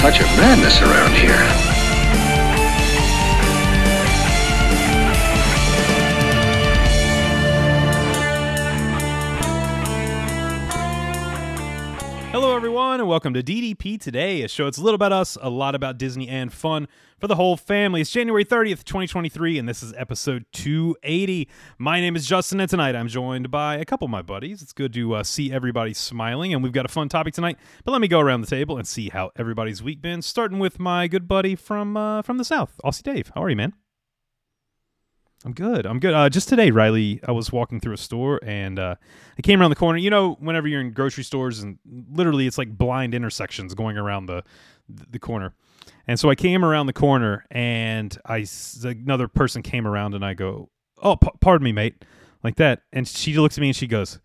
Touch of madness around here. Hello, everyone, and welcome to DDP Today, a show that's a little about us, a lot about Disney, and fun for the whole family. It's January 30th, 2023, and this is episode 280. My name is Justin, and tonight I'm joined by a couple of my buddies. It's good to uh, see everybody smiling, and we've got a fun topic tonight. But let me go around the table and see how everybody's week been, starting with my good buddy from uh, from the South, Aussie Dave. How are you, man? I'm good. I'm good. Uh, just today, Riley, I was walking through a store and uh, I came around the corner. You know, whenever you're in grocery stores and literally it's like blind intersections going around the the corner. And so I came around the corner and I another person came around and I go, "Oh, p- pardon me, mate," like that. And she looks at me and she goes,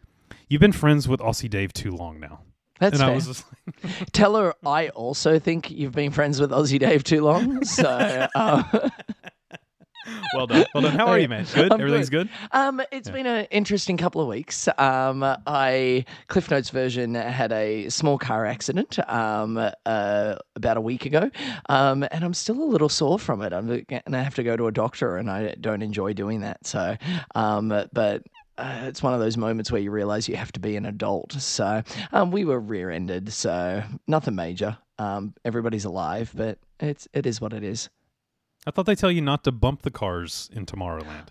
"You've been friends with Aussie Dave too long now." That's and fair. I was just like, Tell her I also think you've been friends with Aussie Dave too long. So, uh, "Well done, well done. How are you, man? Good. I'm Everything's good." um, it's been an interesting couple of weeks. Um, I Cliff Notes version had a small car accident um, uh, about a week ago, um, and I'm still a little sore from it. I'm and I have to go to a doctor, and I don't enjoy doing that. So, um, but. Uh, it's one of those moments where you realize you have to be an adult. So um, we were rear-ended, so nothing major. Um, everybody's alive, but it's it is what it is. I thought they tell you not to bump the cars in Tomorrowland.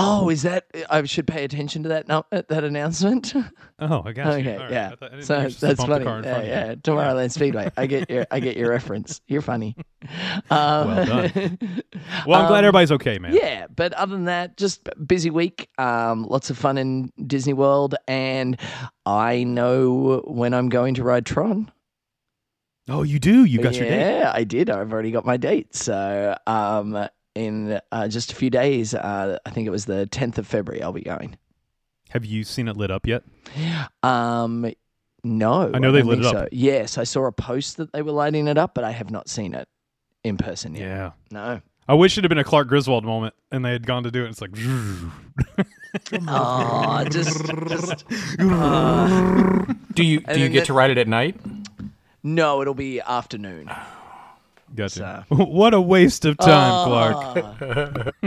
Oh, is that? I should pay attention to that no, that announcement. Oh, I got okay, right. yeah. I I so think you were supposed to that's funny. Yeah, you. yeah. Tomorrowland Speedway. I get your I get your reference. You're funny. Um, Well done. Well, I'm glad Um, everybody's okay, man. Yeah, but other than that, just busy week. Um, lots of fun in Disney World, and I know when I'm going to ride Tron. Oh, you do. You got yeah, your date. Yeah, I did. I've already got my date. So, um, in uh, just a few days, uh, I think it was the 10th of February, I'll be going. Have you seen it lit up yet? Um, no, I know they don't lit it up. So. Yes, I saw a post that they were lighting it up, but I have not seen it in person yet. Yeah. No. I wish it had been a Clark Griswold moment, and they had gone to do it. It's like, Oh, just, just Do you do you get the- to ride it at night? No. It'll be afternoon. gotcha. what a waste of time, Clark.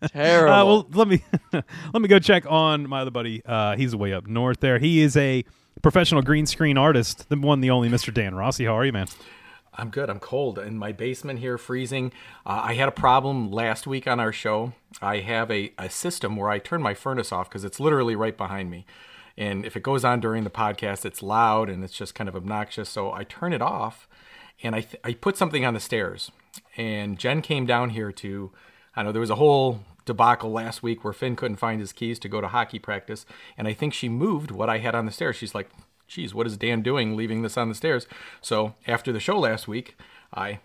Ah, terrible. Uh, well, let me let me go check on my other buddy. Uh, he's way up north there. He is a professional green screen artist, the one, the only, Mr. Dan Rossi. How are you, man? I'm good. I'm cold in my basement here, freezing. Uh, I had a problem last week on our show. I have a, a system where I turn my furnace off because it's literally right behind me. And if it goes on during the podcast, it's loud and it's just kind of obnoxious. So I turn it off and I, th- I put something on the stairs. And Jen came down here to, I know there was a whole debacle last week where Finn couldn't find his keys to go to hockey practice. And I think she moved what I had on the stairs. She's like, geez, what is Dan doing leaving this on the stairs? So after the show last week, I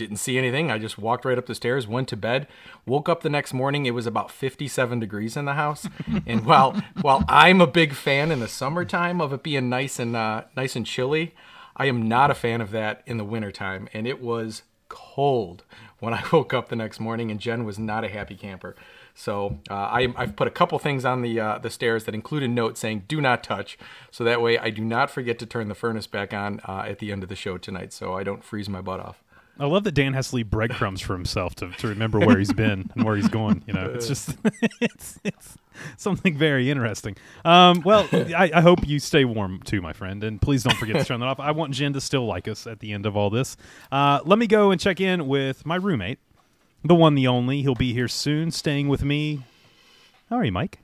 didn't see anything. I just walked right up the stairs, went to bed, woke up the next morning. It was about 57 degrees in the house. and while while I'm a big fan in the summertime of it being nice and uh, nice and chilly, I am not a fan of that in the wintertime. And it was cold when I woke up the next morning, and Jen was not a happy camper. So uh, I, I've put a couple things on the uh, the stairs that include a note saying "Do not touch," so that way I do not forget to turn the furnace back on uh, at the end of the show tonight, so I don't freeze my butt off. I love that Dan has to leave breadcrumbs for himself to, to remember where he's been and where he's going. You know, it's just it's, it's something very interesting. Um, well, I, I hope you stay warm too, my friend, and please don't forget to turn that off. I want Jen to still like us at the end of all this. Uh, let me go and check in with my roommate, the one, the only. He'll be here soon, staying with me. How are you, Mike?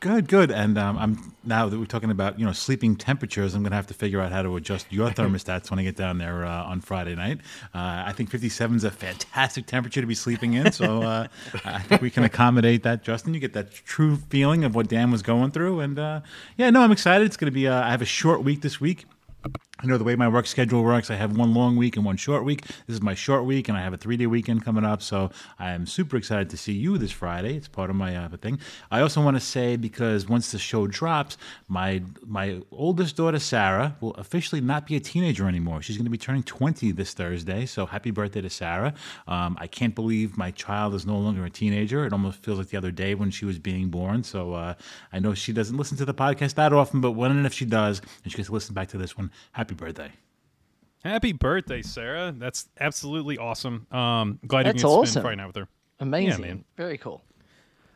Good, good. And um, I'm now that we're talking about you know sleeping temperatures, I'm going to have to figure out how to adjust your thermostats when I get down there uh, on Friday night. Uh, I think 57 is a fantastic temperature to be sleeping in, so uh, I think we can accommodate that. Justin, you get that true feeling of what Dan was going through, and uh, yeah, no, I'm excited. It's going to be. Uh, I have a short week this week. I know the way my work schedule works. I have one long week and one short week. This is my short week, and I have a three day weekend coming up. So I am super excited to see you this Friday. It's part of my uh, thing. I also want to say because once the show drops, my my oldest daughter Sarah will officially not be a teenager anymore. She's going to be turning 20 this Thursday. So happy birthday to Sarah. Um, I can't believe my child is no longer a teenager. It almost feels like the other day when she was being born. So uh, I know she doesn't listen to the podcast that often, but when and if she does, and she gets to listen back to this one, happy birthday. Happy birthday, Sarah. That's absolutely awesome. Um, glad That's you can awesome. spend Friday night with her. Amazing. man. Very cool.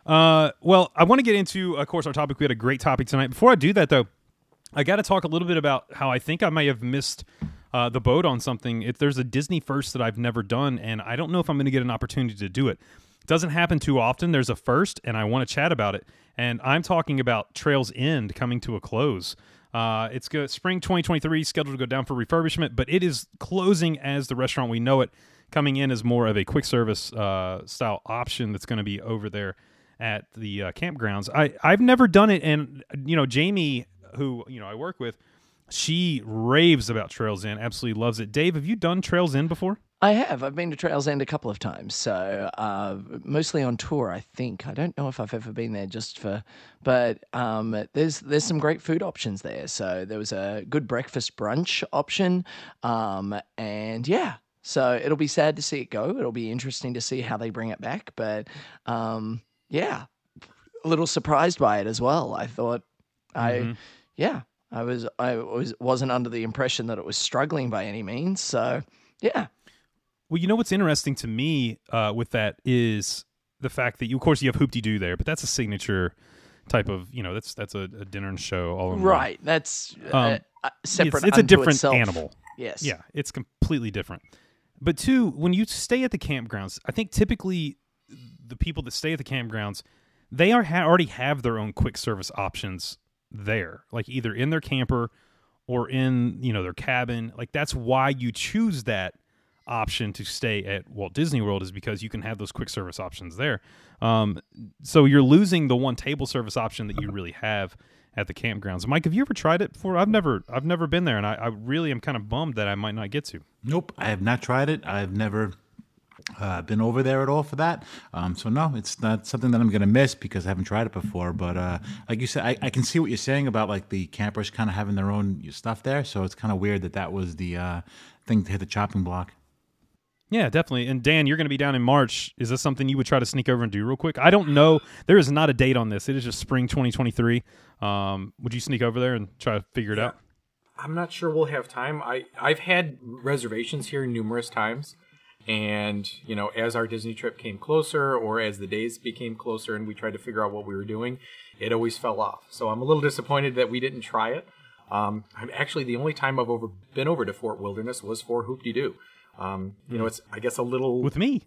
Uh, well, I want to get into, of course, our topic. We had a great topic tonight. Before I do that, though, I got to talk a little bit about how I think I may have missed uh, the boat on something. If there's a Disney first that I've never done, and I don't know if I'm going to get an opportunity to do it. It doesn't happen too often. There's a first, and I want to chat about it. And I'm talking about Trails End coming to a close. Uh, it's good. Spring 2023 scheduled to go down for refurbishment, but it is closing as the restaurant we know it. Coming in as more of a quick service uh, style option that's going to be over there at the uh, campgrounds. I I've never done it, and you know Jamie, who you know I work with, she raves about Trails End, absolutely loves it. Dave, have you done Trails End before? I have. I've been to Trails End a couple of times, so uh, mostly on tour. I think. I don't know if I've ever been there just for, but um, there's there's some great food options there. So there was a good breakfast brunch option, um, and yeah. So it'll be sad to see it go. It'll be interesting to see how they bring it back, but um, yeah, a little surprised by it as well. I thought, I yeah, I was I was wasn't under the impression that it was struggling by any means. So yeah. Well, you know what's interesting to me uh, with that is the fact that you, of course, you have Hoop-Dee-Doo there, but that's a signature type of, you know, that's that's a, a dinner and show all in one. Right. That's uh, Um, uh, separate. It's, it's a different itself. animal. Yes. Yeah, it's completely different. But two, when you stay at the campgrounds, I think typically the people that stay at the campgrounds, they are ha- already have their own quick service options there, like either in their camper or in you know their cabin. Like that's why you choose that option to stay at Walt Disney World is because you can have those quick service options there. Um, so you're losing the one table service option that you really have at the campgrounds. Mike, have you ever tried it before? I've never, I've never been there, and I, I really am kind of bummed that I might not get to. Nope, I have not tried it. I've never uh, been over there at all for that. Um, so no, it's not something that I'm going to miss because I haven't tried it before. But uh, like you said, I, I can see what you're saying about like the campers kind of having their own stuff there. So it's kind of weird that that was the uh, thing to hit the chopping block. Yeah, definitely. And Dan, you're going to be down in March. Is this something you would try to sneak over and do real quick? I don't know. There is not a date on this. It is just spring 2023. Um, would you sneak over there and try to figure it out? I'm not sure we'll have time. I I've had reservations here numerous times, and you know, as our Disney trip came closer, or as the days became closer, and we tried to figure out what we were doing, it always fell off. So I'm a little disappointed that we didn't try it. Um, I'm actually the only time I've over been over to Fort Wilderness was for Hoop-Dee-Doo. Um, you know, it's I guess a little With me.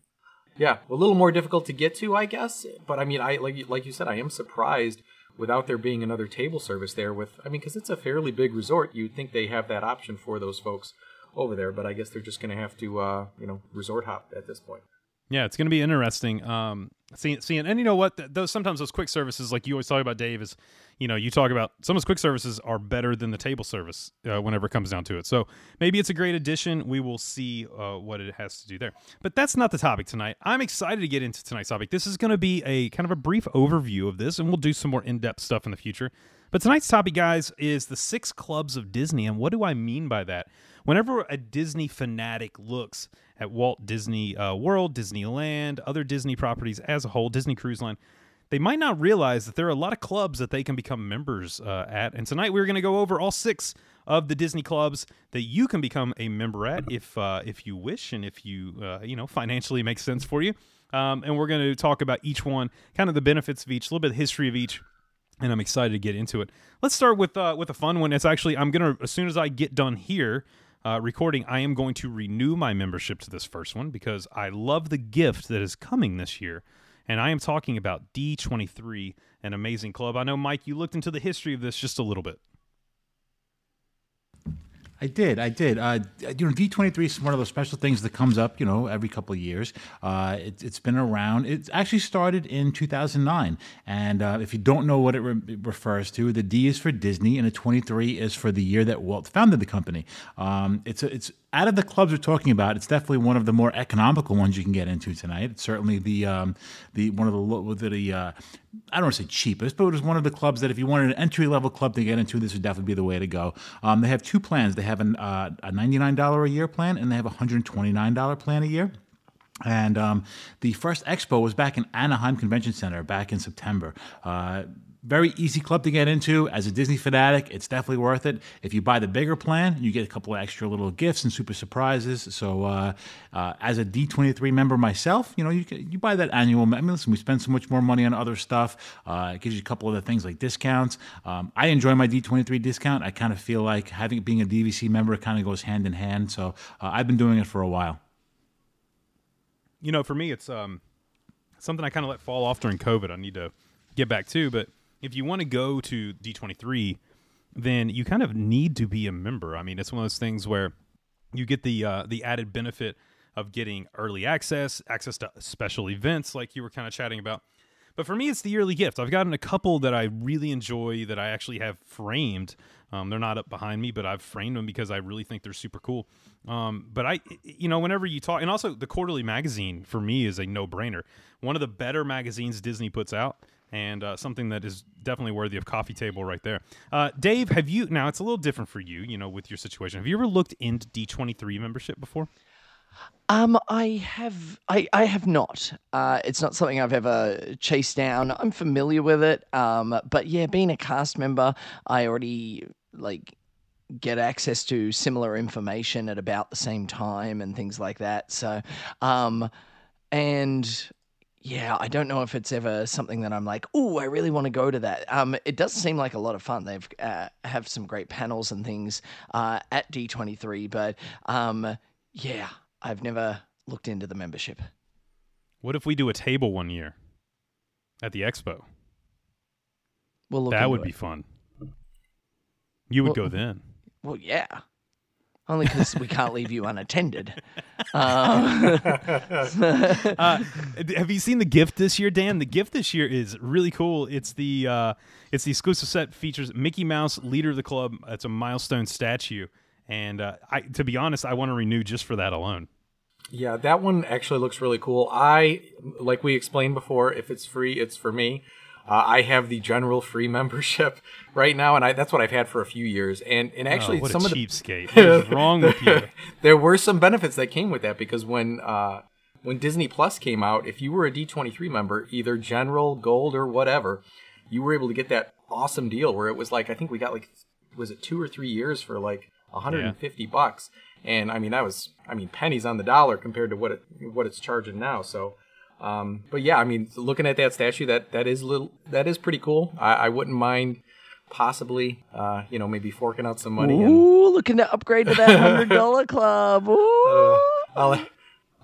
yeah, a little more difficult to get to, I guess. But I mean, I like like you said, I am surprised without there being another table service there. With I mean, because it's a fairly big resort, you'd think they have that option for those folks over there. But I guess they're just going to have to, uh, you know, resort hop at this point. Yeah, it's going to be interesting. Um, seeing, seeing, and you know what? Those sometimes those quick services, like you always talk about, Dave, is you know you talk about some of those quick services are better than the table service uh, whenever it comes down to it. So maybe it's a great addition. We will see uh, what it has to do there. But that's not the topic tonight. I'm excited to get into tonight's topic. This is going to be a kind of a brief overview of this, and we'll do some more in depth stuff in the future. But tonight's topic, guys, is the six clubs of Disney. And what do I mean by that? Whenever a Disney fanatic looks at Walt Disney uh, World, Disneyland, other Disney properties as a whole, Disney Cruise Line, they might not realize that there are a lot of clubs that they can become members uh, at. And tonight we're going to go over all six of the Disney clubs that you can become a member at if uh, if you wish and if you uh, you know financially makes sense for you. Um, and we're going to talk about each one, kind of the benefits of each, a little bit of history of each, and I'm excited to get into it. Let's start with uh, with a fun one. It's actually I'm gonna as soon as I get done here uh, recording, I am going to renew my membership to this first one because I love the gift that is coming this year, and I am talking about D23, an amazing club. I know Mike, you looked into the history of this just a little bit. I did. I did. Uh, you know, D23 is one of those special things that comes up, you know, every couple of years. Uh, it, has been around. It actually started in 2009. And uh, if you don't know what it, re- it, refers to, the D is for Disney and the 23 is for the year that Walt founded the company. Um, it's a, it's out of the clubs we're talking about, it's definitely one of the more economical ones you can get into tonight. It's certainly the um, the one of the the uh, I don't want to say cheapest, but it was one of the clubs that if you wanted an entry level club to get into, this would definitely be the way to go. Um, they have two plans. They have an, uh, a ninety nine dollar a year plan, and they have a hundred twenty nine dollar plan a year. And um, the first expo was back in Anaheim Convention Center back in September. Uh, very easy club to get into. As a Disney fanatic, it's definitely worth it. If you buy the bigger plan, you get a couple of extra little gifts and super surprises. So, uh, uh, as a D23 member myself, you know, you you buy that annual. I mean, listen, we spend so much more money on other stuff. Uh, it gives you a couple other things like discounts. Um, I enjoy my D23 discount. I kind of feel like having being a DVC member kind of goes hand in hand. So, uh, I've been doing it for a while. You know, for me, it's um, something I kind of let fall off during COVID. I need to get back to, but if you want to go to D23, then you kind of need to be a member. I mean, it's one of those things where you get the uh, the added benefit of getting early access, access to special events like you were kind of chatting about. But for me, it's the yearly gift. I've gotten a couple that I really enjoy that I actually have framed. Um, they're not up behind me, but I've framed them because I really think they're super cool. Um, but I, you know, whenever you talk, and also the quarterly magazine for me is a no brainer. One of the better magazines Disney puts out and uh, something that is definitely worthy of coffee table right there. Uh, Dave, have you now? It's a little different for you, you know, with your situation. Have you ever looked into D twenty three membership before? Um, I have, I, I have not. Uh, it's not something I've ever chased down. I'm familiar with it. Um, but yeah, being a cast member, I already like get access to similar information at about the same time and things like that. So, um, and yeah, I don't know if it's ever something that I'm like, oh, I really want to go to that. Um, it does seem like a lot of fun. They've uh, have some great panels and things uh, at D23, but um, yeah, I've never looked into the membership. What if we do a table one year at the expo? We'll that would it. be fun. You would well, go then. Well, yeah. Only because we can't leave you unattended. Um, uh, have you seen the gift this year, Dan? The gift this year is really cool. It's the uh, it's the exclusive set features Mickey Mouse, leader of the club. It's a milestone statue, and uh, I, to be honest, I want to renew just for that alone. Yeah, that one actually looks really cool. I like we explained before. If it's free, it's for me. Uh, I have the general free membership right now, and I, that's what I've had for a few years. And and actually, oh, some of the cheapskate. What is wrong with you? there were some benefits that came with that because when uh, when Disney Plus came out, if you were a D23 member, either general, gold, or whatever, you were able to get that awesome deal where it was like I think we got like was it two or three years for like 150 yeah. bucks, and I mean that was I mean pennies on the dollar compared to what it what it's charging now. So um, but yeah, I mean, looking at that statue, that that is little, that is pretty cool. I, I wouldn't mind possibly, uh, you know, maybe forking out some money. Ooh, and... looking to upgrade to that hundred dollar club. Ooh. Uh, I'll,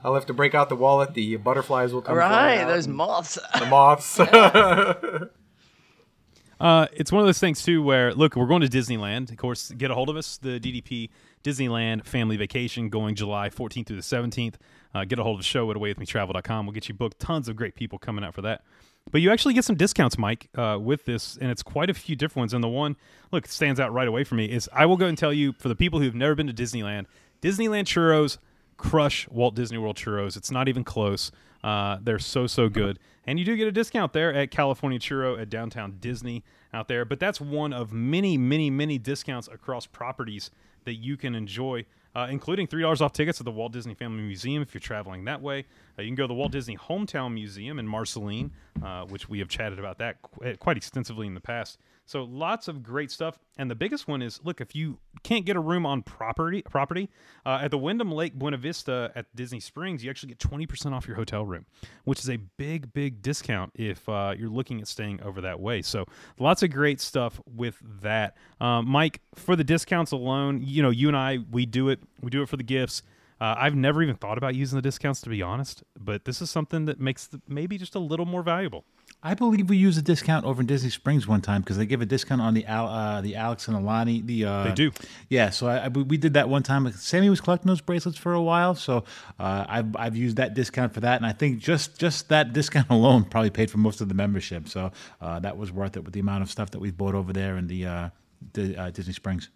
I'll have to break out the wallet. The butterflies will come. All right, those moths. The moths. uh, it's one of those things too, where look, we're going to Disneyland. Of course, get a hold of us. The DDP Disneyland Family Vacation going July 14th through the 17th. Uh, get a hold of the show at awaywithmetravel.com. We'll get you booked. Tons of great people coming out for that. But you actually get some discounts, Mike, uh, with this, and it's quite a few different ones. And the one, look, stands out right away for me is I will go and tell you for the people who've never been to Disneyland, Disneyland churros crush Walt Disney World churros. It's not even close. Uh, they're so so good, and you do get a discount there at California Churro at downtown Disney out there. But that's one of many, many, many discounts across properties that you can enjoy uh, including $3 off tickets at the Walt Disney Family Museum if you're traveling that way. Uh, you can go to the Walt Disney Hometown Museum in Marceline, uh, which we have chatted about that qu- quite extensively in the past. So lots of great stuff. And the biggest one is look, if you can't get a room on property property uh, at the Wyndham Lake Buena Vista at Disney Springs, you actually get 20% off your hotel room, which is a big, big discount if uh, you're looking at staying over that way. So lots of great stuff with that. Um, Mike, for the discounts alone, you know, you and I, we do it. We do it for the gifts. Uh, I've never even thought about using the discounts to be honest, but this is something that makes the, maybe just a little more valuable. I believe we used a discount over in Disney Springs one time because they give a discount on the Al, uh, the Alex and Alani. The uh, They do. Yeah, so I, I- we did that one time. Sammy was collecting those bracelets for a while, so uh, I've I've used that discount for that, and I think just just that discount alone probably paid for most of the membership. So uh, that was worth it with the amount of stuff that we bought over there in the, uh, the uh, Disney Springs.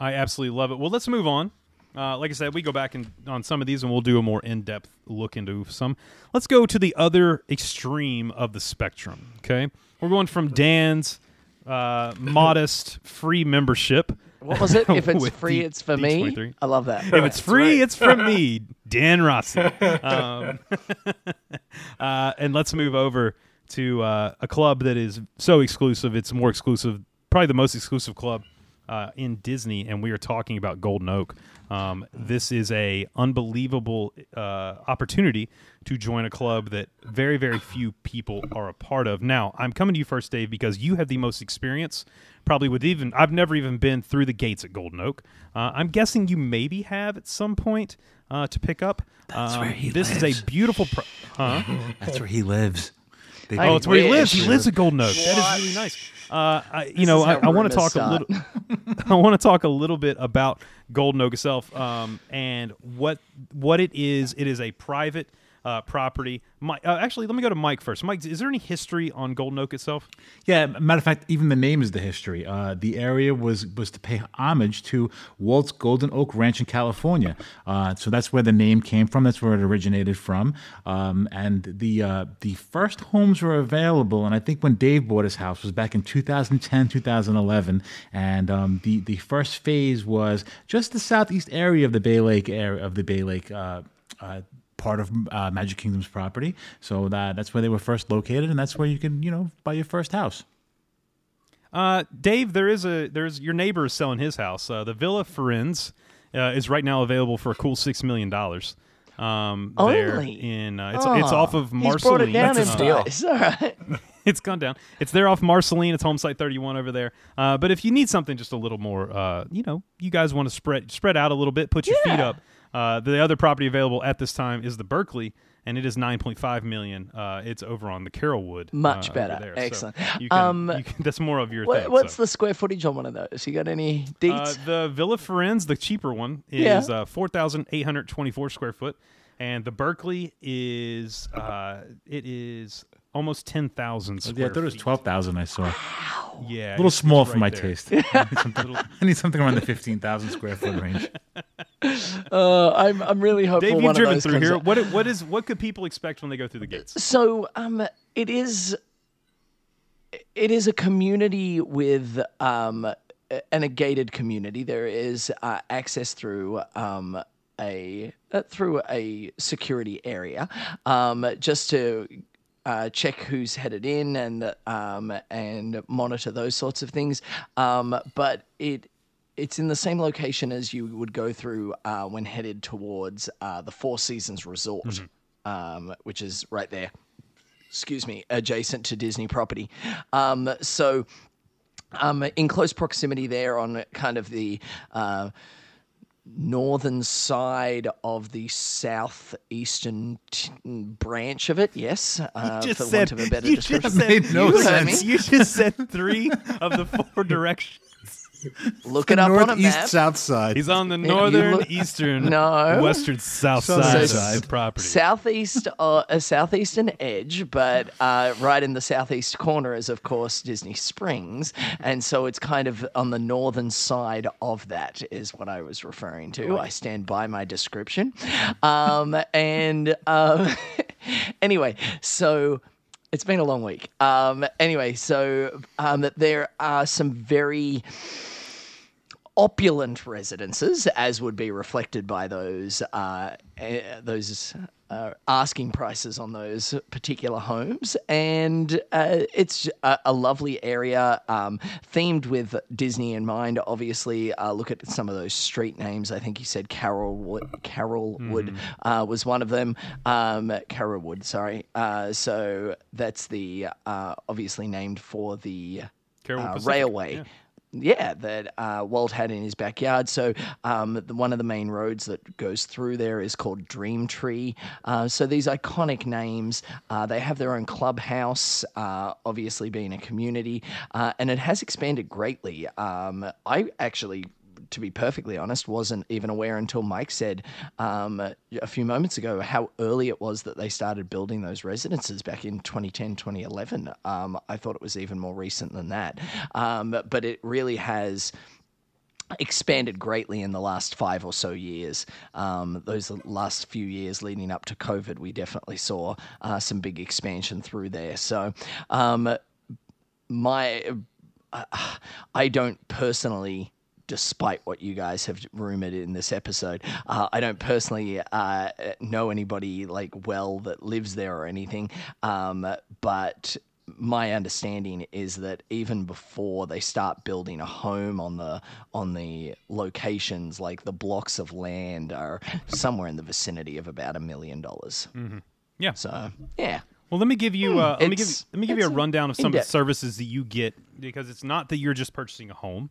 I absolutely love it. Well, let's move on. Uh, like I said, we go back and on some of these, and we'll do a more in-depth look into some. Let's go to the other extreme of the spectrum. Okay, we're going from Dan's uh, modest free membership. What was it? If it's free, D- it's for me. D23. I love that. If it's free, it's from me, Dan Rossi. Um, uh, and let's move over to uh, a club that is so exclusive. It's more exclusive, probably the most exclusive club uh, in Disney, and we are talking about Golden Oak. Um, this is a unbelievable uh, opportunity to join a club that very, very few people are a part of. Now, I'm coming to you first, Dave, because you have the most experience. Probably with even I've never even been through the gates at Golden Oak. Uh, I'm guessing you maybe have at some point uh, to pick up. That's Um, where he this lives. is a beautiful. Pro- huh? That's where he lives. They Oh, it's where he lives. He lives at Golden Oak. That is really nice. Uh, I, you This know, is I, how I want to rumors talk a start. little. I want to talk a little bit about Golden Oak itself um, and what what it is. It is a private uh, property. Mike, uh, actually, let me go to Mike first. Mike, is there any history on Golden Oak itself? Yeah, matter of fact, even the name is the history. Uh, the area was was to pay homage to Walt's Golden Oak Ranch in California. Uh, so that's where the name came from. That's where it originated from. Um, and the uh, the first homes were available, and I think when Dave bought his house was back in 2010, 2011. And um, the the first phase was just the southeast area of the Bay Lake area of the Bay Lake. Uh, uh, part of uh, Magic Kingdom's property. So that that's where they were first located, and that's where you can you know buy your first house. Uh, Dave, there is a there's your neighbor is selling his house. Uh, the Villa Firenze uh, is right now available for a cool six million dollars. Um, there Only? in uh, it's it's off of He's it Marceline. That's a steal. price. All right. it's gone down. It's there off Marceline. It's home site 31 over there. Uh, but if you need something just a little more, uh, you know, you guys want to spread spread out a little bit, put your feet up. Uh, the other property available at this time is the Berkeley, and it is 9.5 million. Uh, it's over on the Carolwood. Much uh, better. there. So Excellent. you can, Um, you can, that's more of your What, thing. what's so. the square footage on one of those? You got any Uh, the Villa Firenze, the cheaper one, is Yeah. uh, 4,824 square foot, and the Berkeley is uh, it is almost 10,000 square Yeah, I thought it was twelve thousand. I saw. Wow. Yeah, A little small it's for my there. taste. I need something, I need something around the fifteen thousand square foot range. Uh, I'm I'm really hopeful Dave, one you've of driven those through here. up. What what is what could people expect when they go through the gates? So um, it is it is a community with um, and a gated community. There is uh, access through um, a uh, through a security area um, just to. Uh, check who's headed in and um, and monitor those sorts of things, um, but it it's in the same location as you would go through uh, when headed towards uh, the Four Seasons Resort, um, which is right there excuse me, adjacent to Disney property. Um, so, um, in close proximity there on kind of the uh, northern side of the southeastern t- branch of it, yes, uh, for want of a better you description. just said made no You sense. You just said three of the four directions. Look it up on a Northeast, map. south side. He's on the you northern, look- eastern, No. western, south So- side so of property. Southeast, uh, a southeastern edge, but uh, right in the southeast corner is, of course, Disney Springs, and so it's kind of on the northern side of that, is what I was referring to. I stand by my description, um, and uh, anyway, so. It's been a long week. Um, anyway, so um, there are some very opulent residences, as would be reflected by those uh, eh, those uh, asking prices on those particular homes, and uh, it's a, a lovely area um, themed with Disney in mind. Obviously, uh, look at some of those street names. I think you said Carolwood. Carolwood uh, was one of them. Um, Carolwood, sorry. Uh, so that's the uh, obviously named for the railway yeah. Yeah, that uh, Walt had in his backyard. So um, one of the main roads that goes through there is called Dream Tree. Uh, so these iconic names, uh, they have their own clubhouse, uh, obviously being a community, uh, and it has expanded greatly. Um, I actually to be perfectly honest, wasn't even aware until Mike said um, a few moments ago how early it was that they started building those residences back in 2010, 2011. Um, I thought it was even more recent than that. Um, but it really has expanded greatly in the last five or so years. Um, those last few years leading up to COVID, we definitely saw uh, some big expansion through there. So, um, my, uh, I don't personally despite what you guys have rumored in this episode. Uh, I don't personally uh, know anybody like well that lives there or anything, um, but my understanding is that even before they start building a home on the on the locations, like the blocks of land are somewhere in the vicinity of about a million dollars. Yeah. So yeah. Well, let me give you uh, let me give let me give you a rundown of some of the services that you get because it's not that you're just purchasing a home.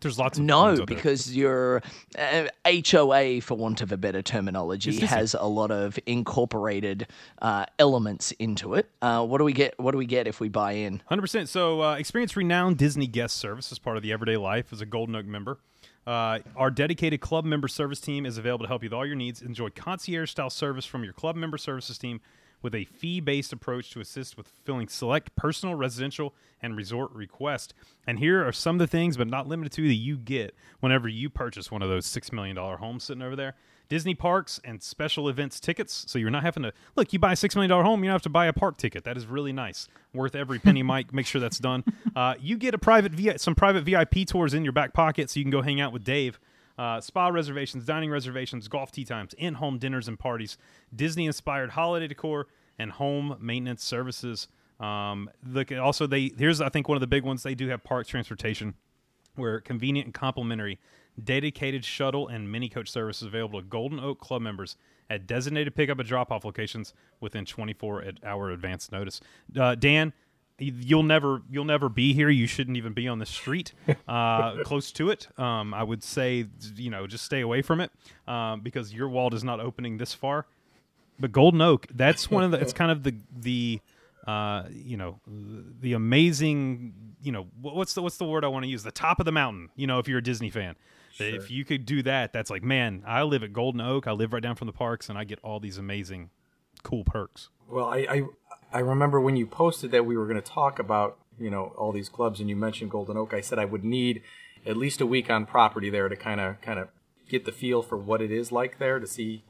There's lots of No, homes out there. because your uh, HOA, for want of a better terminology, has a lot of incorporated uh, elements into it. Uh, what do we get? What do we get if we buy in? Hundred percent. So, uh, experience renowned Disney guest service as part of the everyday life as a Golden Oak member. Uh, our dedicated club member service team is available to help you with all your needs. Enjoy concierge style service from your club member services team with a fee based approach to assist with fulfilling select personal, residential, and resort requests. And here are some of the things, but not limited to, that you get whenever you purchase one of those $6 million homes sitting over there. Disney parks and special events tickets. So you're not having to look. You buy a six million dollar home, you don't have to buy a park ticket. That is really nice, worth every penny. Mike, make sure that's done. Uh, you get a private some private VIP tours in your back pocket, so you can go hang out with Dave. Uh, spa reservations, dining reservations, golf tee times, in-home dinners and parties, Disney-inspired holiday decor, and home maintenance services. Um, look, also they here's I think one of the big ones. They do have park transportation where convenient and complimentary dedicated shuttle and mini coach service is available to Golden Oak Club members at designated pickup and drop off locations within 24 ad- hour advance notice. Uh, Dan, you'll never you'll never be here. You shouldn't even be on the street uh, close to it. Um, I would say you know just stay away from it um, because your wall is not opening this far. But Golden Oak, that's one of the. It's kind of the the uh, you know the amazing you know what's the what's the word I want to use the top of the mountain you know if you're a Disney fan if you could do that that's like man I live at Golden Oak I live right down from the parks and I get all these amazing cool perks Well, I, I I remember when you posted that we were going to talk about you know all these clubs, and you mentioned Golden Oak. I said I would need at least a week on property there to kind of kind of get the feel for what it is like there to see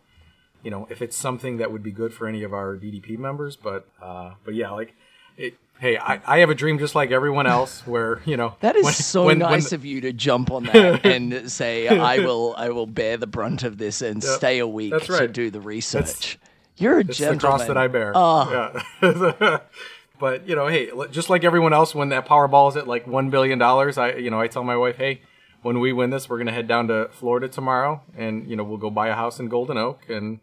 you know if it's something that would be good for any of our DDP members. But uh, but yeah, like it. Hey, I, I have a dream just like everyone else, where you know That is when- so when- when nice the- of you to jump on that and say, "I will, I will bear the brunt of this and Yep, stay a week that's to do the research." You're a It's the gentleman. cross that I bear. Oh, Yeah. but you know, hey, just like everyone else, when that Powerball is at like one billion dollars, I you know I tell my wife, hey, when we win this, we're gonna head down to Florida tomorrow, and you know we'll go buy a house in Golden Oak, and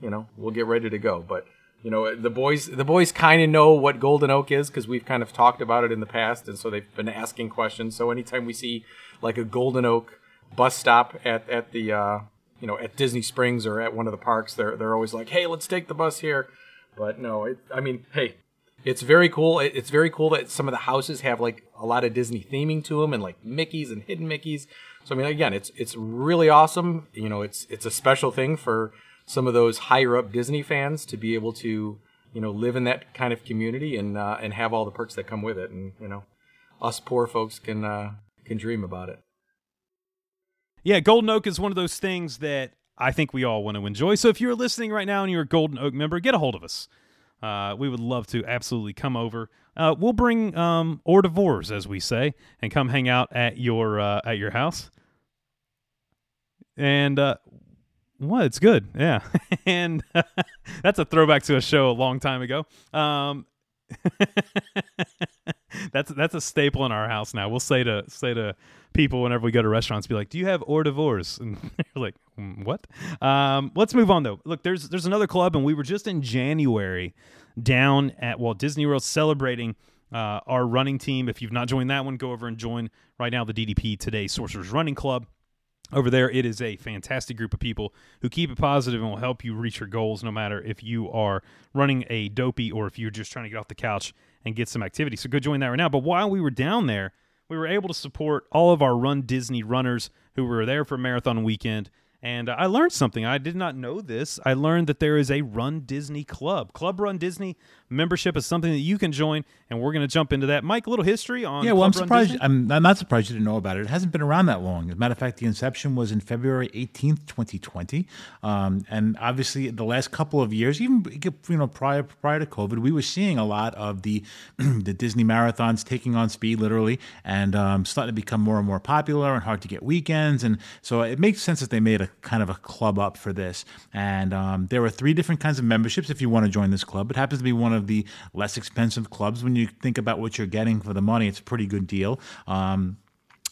you know we'll get ready to go. But you know the boys, the boys kind of know what Golden Oak is because we've kind of talked about it in the past, and so they've been asking questions. So anytime we see like a Golden Oak bus stop at at the uh, you know at Disney Springs or at one of the parks, they're they're always like, hey, let's take the bus here. But no, it, I mean, hey, it's very cool. It, it's very cool that some of the houses have like a lot of Disney theming to them and like Mickey's and hidden Mickey's. So I mean, again, it's it's really awesome. You know, it's it's a special thing for some of those higher up Disney fans to be able to you know live in that kind of community and uh, and have all the perks that come with it. And you know, us poor folks can uh, can dream about it. Yeah Golden Oak is one of those things that I think we all want to enjoy so if you're listening right now and you're a Golden Oak member get a hold of us uh, we would love to absolutely come over uh, we'll bring um, hors d'oeuvres as we say and come hang out at your uh, at your house and uh, what? It's good. Yeah. and that's a throwback to a show a long time ago. Um, that's that's a staple in our house now. We'll say to say to people whenever we go to restaurants, be like, "Do you have hors d'oeuvres?" And they're like, "Mm, "What?" Um, let's move on though. Look, there's there's another club, and we were just in January down at Walt Disney World celebrating uh, our running team. If you've not joined that one, go over and join right now the DDP Today Sorcerers Running Club. Over there, it is a fantastic group of people who keep it positive and will help you reach your goals no matter if you are running a dopey or if you're just trying to get off the couch and get some activity. So go join that right now. But while we were down there, we were able to support all of our Run Disney runners who were there for marathon weekend. And I learned something. I did not know this. I learned that there is a Run Disney Club. Club Run Disney membership is something that you can join, and we're going to jump into that. Mike, a little history on Yeah, well, I'm surprised. Disney? I'm, I'm not surprised you didn't know about it. It hasn't been around that long. As a matter of fact, the inception was in February 18th, 2020, um, and obviously the last couple of years, even you know prior prior to COVID, we were seeing a lot of the the Disney marathons taking on speed, literally, and um, starting to become more and more popular and hard to get weekends. And so it makes sense that they made a kind of a club up for this. And um, there are three different kinds of memberships if you want to join this club. It happens to be one of the less expensive clubs. When you think about what you're getting for the money, it's a pretty good deal. Um,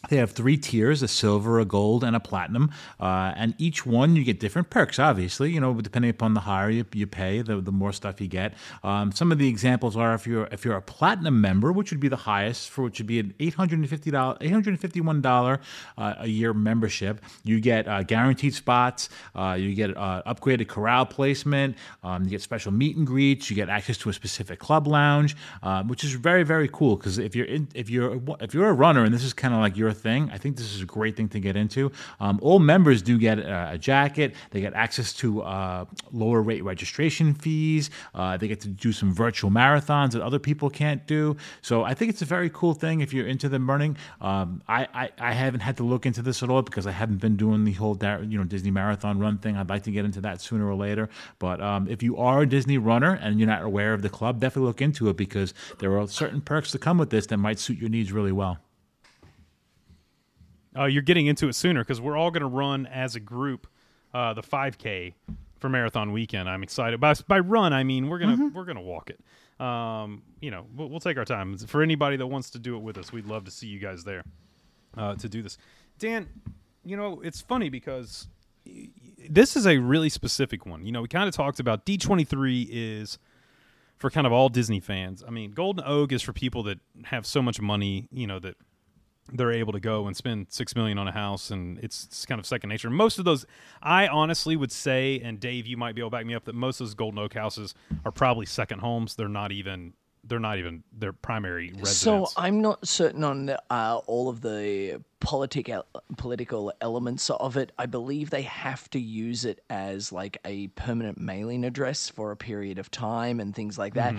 they have three tiers a silver, a gold, and a platinum. Uh, and each one you get different perks, obviously. You know, depending upon the higher you, you pay, the, the more stuff you get. Um, some of the examples are if you're if you're a platinum member, which would be the highest, for which would be an $850, $851 uh, a year membership, you get uh, guaranteed spots, uh, you get uh, upgraded corral placement, um, you get special meet and greets, you get access to a specific club lounge, uh, which is very, very cool because if you're in, if you're if you're a runner and this is kind of like your thing, I think this is a great thing to get into. Um, all members do get uh, a jacket. They get access to uh, lower rate registration fees. Uh, they get to do some virtual marathons that other people can't do. So I think it's a very cool thing if you're into the running. Um, I, I, I haven't had to look into this at all because I haven't been doing the whole you know Disney marathon run thing. I'd like to get into that sooner or later. But um, if you are a Disney runner and you're not aware of the club, definitely look into it because there are certain perks that come with this that might suit your needs really well. Uh, you're getting into it sooner because we're all going to run as a group uh, the 5K for marathon weekend. I'm excited. By, by run, I mean we're gonna we're gonna walk it. Um, you know, we'll, we'll take our time. For anybody that wants to do it with us, we'd love to see you guys there uh, to do this. Dan, you know, it's funny because this is a really specific one. You know, we kind of talked about D23 is for kind of all Disney fans. I mean, Golden Oak is for people that have so much money, you know, that they're able to go and spend six million on a house, and it's, it's kind of second nature. Most of those, I honestly would say, and Dave, you might be able to back me up, that most of those Golden Oak houses are probably second homes. They're not even they're not even their primary residence. So I'm not certain on uh, all of the politic el- political elements of it. I believe they have to use it as like a permanent mailing address for a period of time and things like that.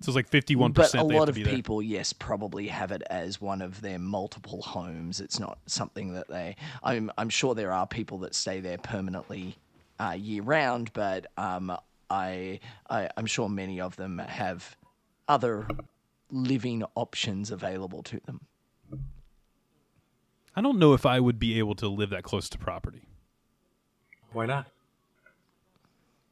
So it's like fifty one percent. But percent. a lot of be there. people, yes, probably have it as one of their multiple homes. It's not something that they. I'm I'm sure there are people that stay there permanently uh, year round, but um, I, I I'm sure many of them have other living options available to them. I don't know if I would be able to live that close to property Why not?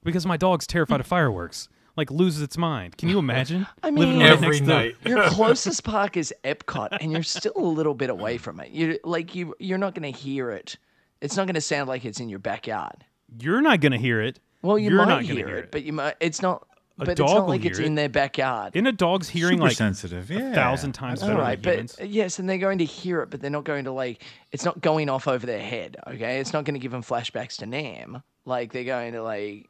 because my dog's terrified of fireworks. Like loses its mind. Can you imagine? I living mean- right Every next to- night. Your closest park is Epcot, and you're still a little bit away from it. You like you you're not going to hear it. It's not going to sound like it's in your backyard. You're not going to hear it. Well, you You're might not hear, hear it, it. but you might. It's not. A but it's not like it's hear in their backyard. In a dog's hearing Super like sensitive, yeah. a thousand times All better right, than but humans. yes, and they're going to hear it, but they're not going to like. It's not going off over their head. Okay, it's not going to give them flashbacks to Nam. Like they're going to like.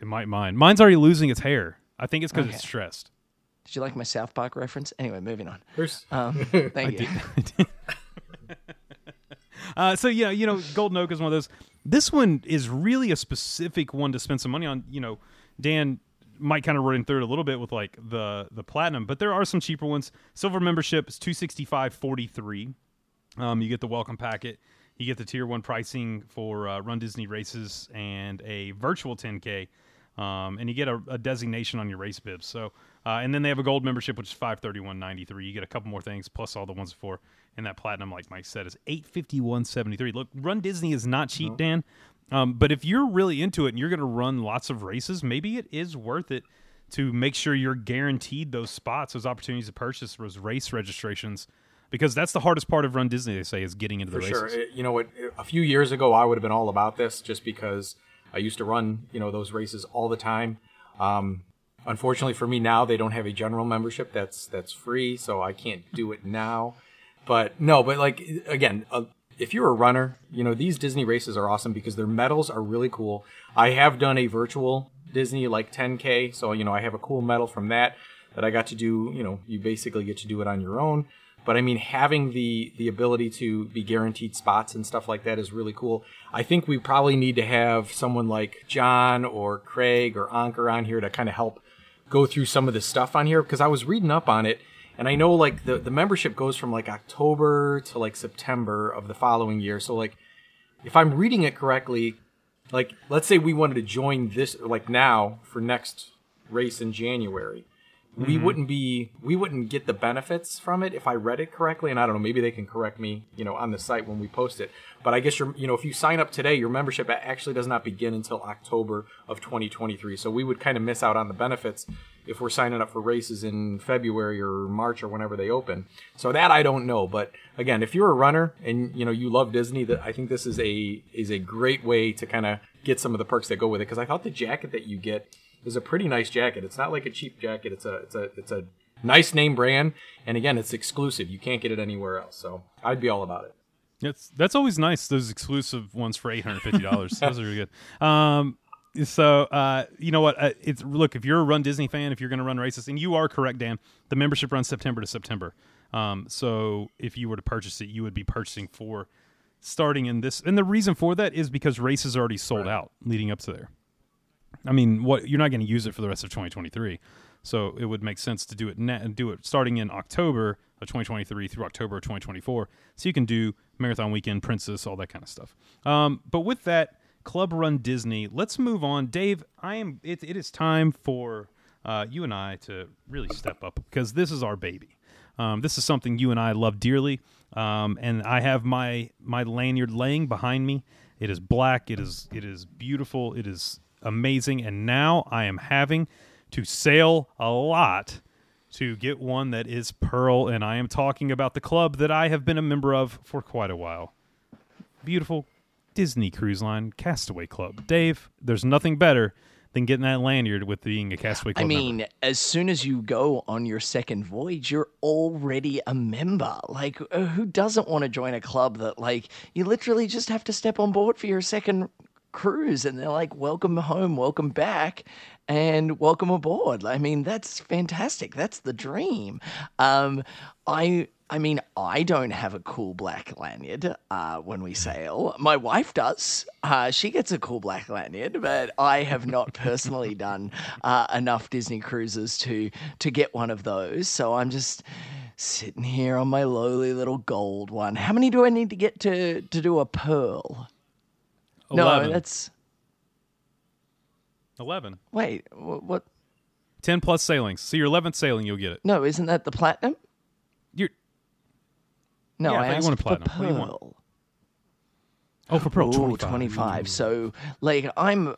It might mine. Mine's already losing its hair. I think it's because it's stressed. Did you like my South Park reference? Anyway, moving on. There's, Um, thank you. Uh, so yeah, you know, Golden Oak is one of those. This one is really a specific one to spend some money on. You know, Dan might kind of run through it a little bit with like the the platinum, but there are some cheaper ones. Silver membership is two sixty five forty three. Um, you get the welcome packet. You get the tier one pricing for uh, Run Disney races and a virtual 10K. Um, and you get a, a designation on your race bibs. So, uh, and then they have a gold membership, which is five thirty one ninety three. You get a couple more things plus all the ones before. And that platinum, like Mike said, is eight fifty one seventy three. Look, Run Disney is not cheap, Dan. Um, but if you're really into it and you're going to run lots of races, maybe it is worth it to make sure you're guaranteed those spots, those opportunities to purchase those race registrations, because that's the hardest part of Run Disney. They say is getting into For the sure. races. It- you know what? A few years ago, I would have been all about this just because I used to run, you know, those races all the time. Um, unfortunately for me now, they don't have a general membership that's that's free, so I can't do it now. But no, but like again, uh, if you're a runner, you know these Disney races are awesome because their medals are really cool. I have done a virtual Disney like 10k, so you know I have a cool medal from that that I got to do. You know, you basically get to do it on your own. But I mean, having the the ability to be guaranteed spots and stuff like that is really cool. I think we probably need to have someone like John or Craig or Anker on here to kind of help go through some of the stuff on here because I was reading up on it and I know like the the membership goes from like October to like September of the following year. So like if I'm reading it correctly, like let's say we wanted to join this like now for next race in January we mm-hmm. wouldn't be we wouldn't get the benefits from it if I read it correctly. And I don't know, maybe they can correct me, you know, on the site when we post it. But I guess you're, you know, if you sign up today, your membership actually does not begin until October of 2023. So we would kind of miss out on the benefits if we're signing up for races in February or March or whenever they open. So that I don't know. But again, if you're a runner and you know you love Disney, that I think this is a is a great way to kind of get some of the perks that go with it. Because I thought the jacket that you get is a pretty nice jacket. It's not like a cheap jacket. It's a it's a it's a nice name brand, and again, it's exclusive. You can't get it anywhere else. So I'd be all about it. That's that's always nice. Those exclusive ones for eight hundred fifty dollars. Those are really good. Um, so uh, you know what? Uh, it's look if you're a Run Disney fan, if you're going to run races, and you are correct, Dan. The membership runs September to September. Um, so if you were to purchase it, you would be purchasing for starting in this. And the reason for that is because races are already sold out leading up to there. I mean, what you're not going to use it for the rest of 2023, so it would make sense to do it na- do it starting in October of 2023 through October of 2024, so you can do marathon weekend, Princess, all that kind of stuff. Um, but with that, Club Run Disney. Let's move on, Dave. I am. It, it is time for uh, you and I to really step up because this is our baby. Um, this is something you and I love dearly, um, and I have my my lanyard laying behind me. It is black. It is it is beautiful. It is amazing. And now I am having to sail a lot to get one that is pearl. And I am talking about the club that I have been a member of for quite a while. Beautiful Disney Cruise Line Castaway Club. Dave, there's nothing better than getting that lanyard with being a Castaway Club I member. mean, as soon as you go on your second voyage, you're already a member. Like, uh, who doesn't want to join a club that, like, you literally just have to step on board for your second cruise and they're like, welcome home, welcome back, and welcome aboard. I mean, that's fantastic. That's the dream. Um, I. I mean, I don't have a cool black lanyard uh, when we sail. My wife does. Uh, she gets a cool black lanyard, but I have not personally done uh, enough Disney cruises to to get one of those. So I'm just sitting here on my lowly little gold one. How many do I need to get to to do a pearl? Eleven. No, that's Eleven. wait. wh- What? Ten plus sailings. So your eleventh sailing, you'll get it. No, isn't that the platinum? You're No, Yeah, I I thought you asked wanted for platinum. What do you want? pearl. oh for pearl Ooh, 25. 25. So, like, I'm.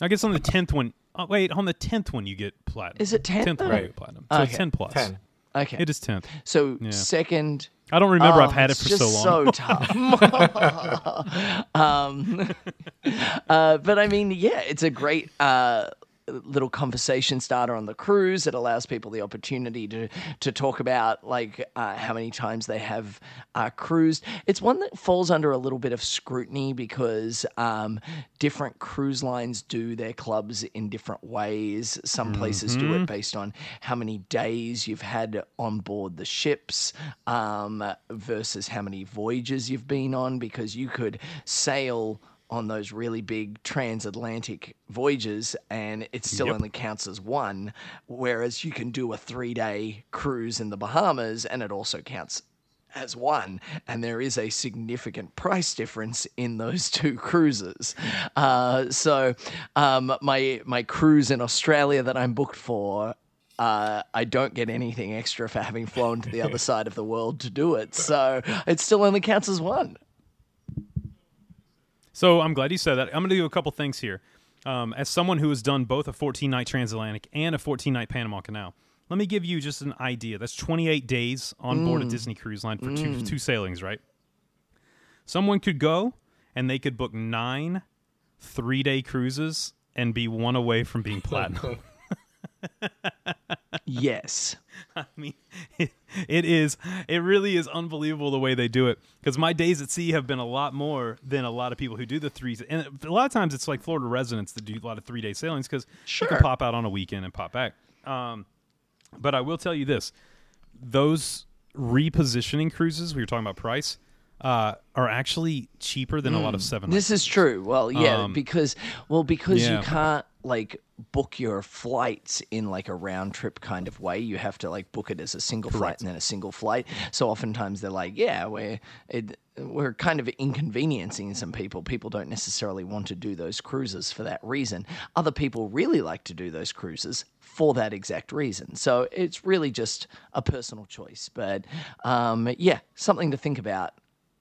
I guess on the tenth one. Oh, wait, on the tenth one you get platinum. Is it 10th? Tenth one you Right. get platinum. So Okay. ten plus. Ten. Okay. It is tenth. So, Yeah. second. I don't remember. Oh, I've had it for so long. so tough. um, uh, but I mean, yeah, it's a great uh, little conversation starter on the cruise. It allows people the opportunity to to talk about like uh, how many times they have uh, cruised. It's one that falls under a little bit of scrutiny because um, different cruise lines do their clubs in different ways. Some places do it based on how many days you've had on board the ships um, versus how many voyages you've been on, because you could sail on those really big transatlantic voyages and it still only counts as one whereas you can do a 3-day cruise in the Bahamas and it also counts as one, and there is a significant price difference in those two cruises. Uh, so, um, my my cruise in Australia that I'm booked for. Uh, I don't get anything extra for having flown to the other side of the world to do it, so it still only counts as one. So I'm glad you said that. I'm going to do a couple things here. Um, as someone who has done both a 14 night transatlantic and a 14 night Panama Canal, let me give you just an idea. That's 28 days on board a Disney Cruise Line for two two sailings, right? Someone could go and they could book nine three day cruises and be one away from being platinum. yes. I mean, it, it is. It really is unbelievable the way they do it. Because my days at sea have been a lot more than a lot of people who do the threes. And a lot of times it's like Florida residents that do a lot of three day sailings because Sure. you can pop out on a weekend and pop back. Um, but I will tell you this: those repositioning cruises we were talking about price uh, are actually cheaper than a lot of seven. This is true. Well, yeah, Um, because well, because yeah. you can't like book your flights in like a round trip kind of way. You have to like book it as a single flight and then a single flight. So oftentimes they're like, yeah, we're it, we're kind of inconveniencing some people. People don't necessarily want to do those cruises for that reason. Other people really like to do those cruises for that exact reason. So it's really just a personal choice. But um, yeah, something to think about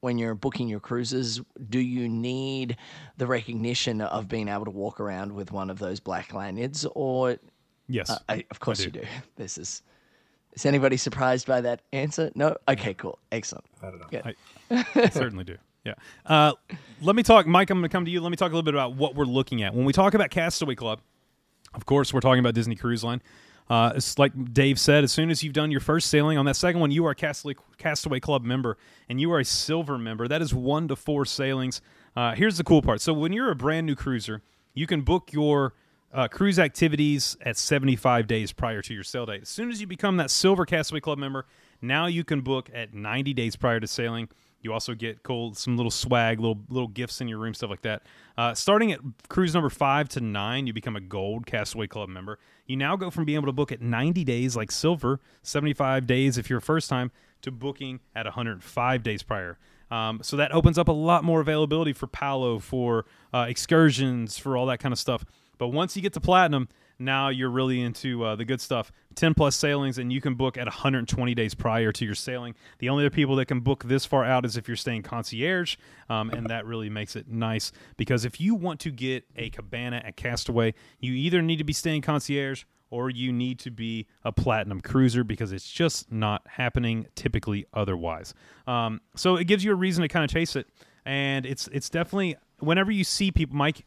when you're booking your cruises, do you need the recognition of being able to walk around with one of those black lanyards, or yes, uh, I, of course do. you do. This is. Is anybody surprised by that answer? No. Okay. Cool. Excellent. I don't know. Good. I certainly do. Yeah. Uh, let me talk, Mike. I'm going to come to you. Let me talk a little bit about what we're looking at when we talk about Castaway Club. Of course, we're talking about Disney Cruise Line. Uh, it's like Dave said, as soon as you've done your first sailing on that second one, you are a Castaway, Castaway Club member and you are a silver member. That is one to four sailings. Uh, here's the cool part. So when you're a brand new cruiser, you can book your uh, cruise activities at 75 days prior to your sail date. As soon as you become that silver Castaway Club member, now you can book at 90 days prior to sailing. You also get cool some little swag, little little gifts in your room, stuff like that. Uh, starting at cruise number five to nine, you become a gold Castaway Club member. You now go from being able to book at 90 days like silver, 75 days if you're first time, to booking at 105 days prior. Um, so that opens up a lot more availability for Palo, for uh, excursions, for all that kind of stuff. But once you get to platinum, now you're really into uh, the good stuff. 10 plus sailings, and you can book at 120 days prior to your sailing. The only other people that can book this far out is if you're staying concierge, um, and that really makes it nice because if you want to get a cabana at Castaway, you either need to be staying concierge or you need to be a platinum cruiser because it's just not happening typically otherwise. Um, so it gives you a reason to kind of chase it, and it's it's definitely whenever you see people, Mike,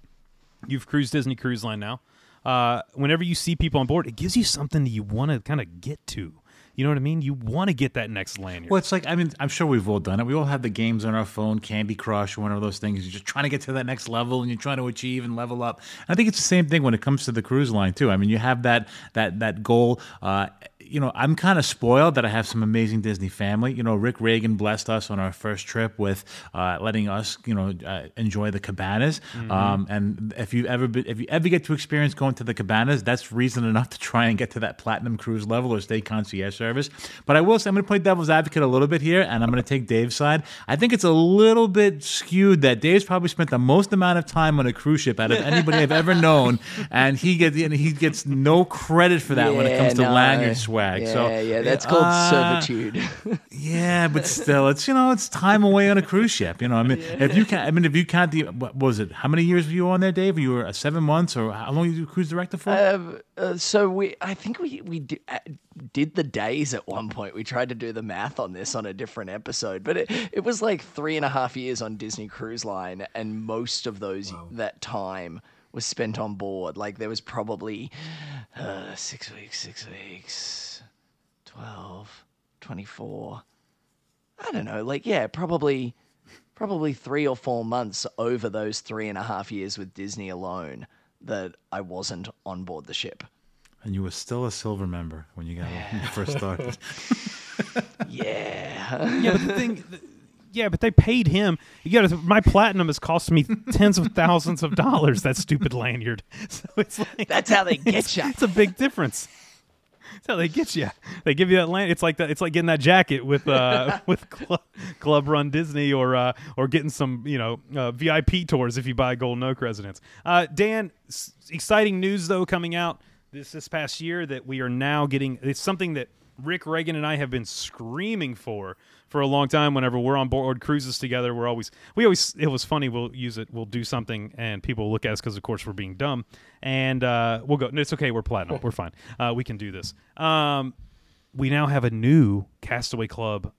you've cruised Disney Cruise Line now. Uh, whenever you see people on board, it gives you something that you want to kind of get to. You know what I mean? You want to get that next lanyard. Well, it's like I mean, I'm sure we've all done it. We all have the games on our phone, Candy Crush, one of those things. You're just trying to get to that next level, and you're trying to achieve and level up. I think it's the same thing when it comes to the cruise line too. I mean, you have that that that goal. Uh, you know, I'm kind of spoiled that I have some amazing Disney family. You know, Rick Reagan blessed us on our first trip with uh, letting us, you know, uh, enjoy the cabanas. Um, and if you ever been, if you ever get to experience going to the cabanas, that's reason enough to try and get to that platinum cruise level or stay concierge service. But I will say, I'm going to play devil's advocate a little bit here, and I'm going to take Dave's side. I think it's a little bit skewed that Dave's probably spent the most amount of time on a cruise ship out of anybody I've ever known, and he gets and he gets no credit for that when it comes to no. lanyard swag. Yeah, so yeah, that's called uh, servitude. yeah, but still, it's you know, it's time away on a cruise ship. You know, I mean, if you can, I mean, if you the, what was it? How many years were you on there, Dave? You were uh, seven months, or how long you cruise director for? Um, uh, so we, I think we we did, uh, did the days at one point. We tried to do the math on this on a different episode, but it, it was like three and a half years on Disney Cruise Line, and most of those that time was spent on board. Like there was probably uh, six weeks, six weeks, 12, 24. I don't know. Like yeah, probably probably three or four months over those three and a half years with Disney alone that I wasn't on board the ship. and you were still a silver member when you got when you first started. Yeah. yeah, but the thing, th- yeah, but they paid him. You got to. My platinum has cost me tens of thousands of dollars. That stupid lanyard. So it's like That's how they get you. ya. It's a big difference. That's how they get you. They give you that land. It's like that. It's like getting that jacket with uh with Club, Club Run Disney or uh or getting some you know uh, VIP tours if you buy Golden Oak residence. Uh, Dan, s- exciting news though coming out this this past year that we are now getting. It's something that Rick Reagan and I have been screaming for for a long time. Whenever we're on board cruises together, we're always we always it was funny. We'll use it. We'll do something, and people will look at us because of course we're being dumb, and uh, we'll go. No, it's okay. We're platinum. We're fine. Uh, we can do this. Um, we now have a new Castaway Club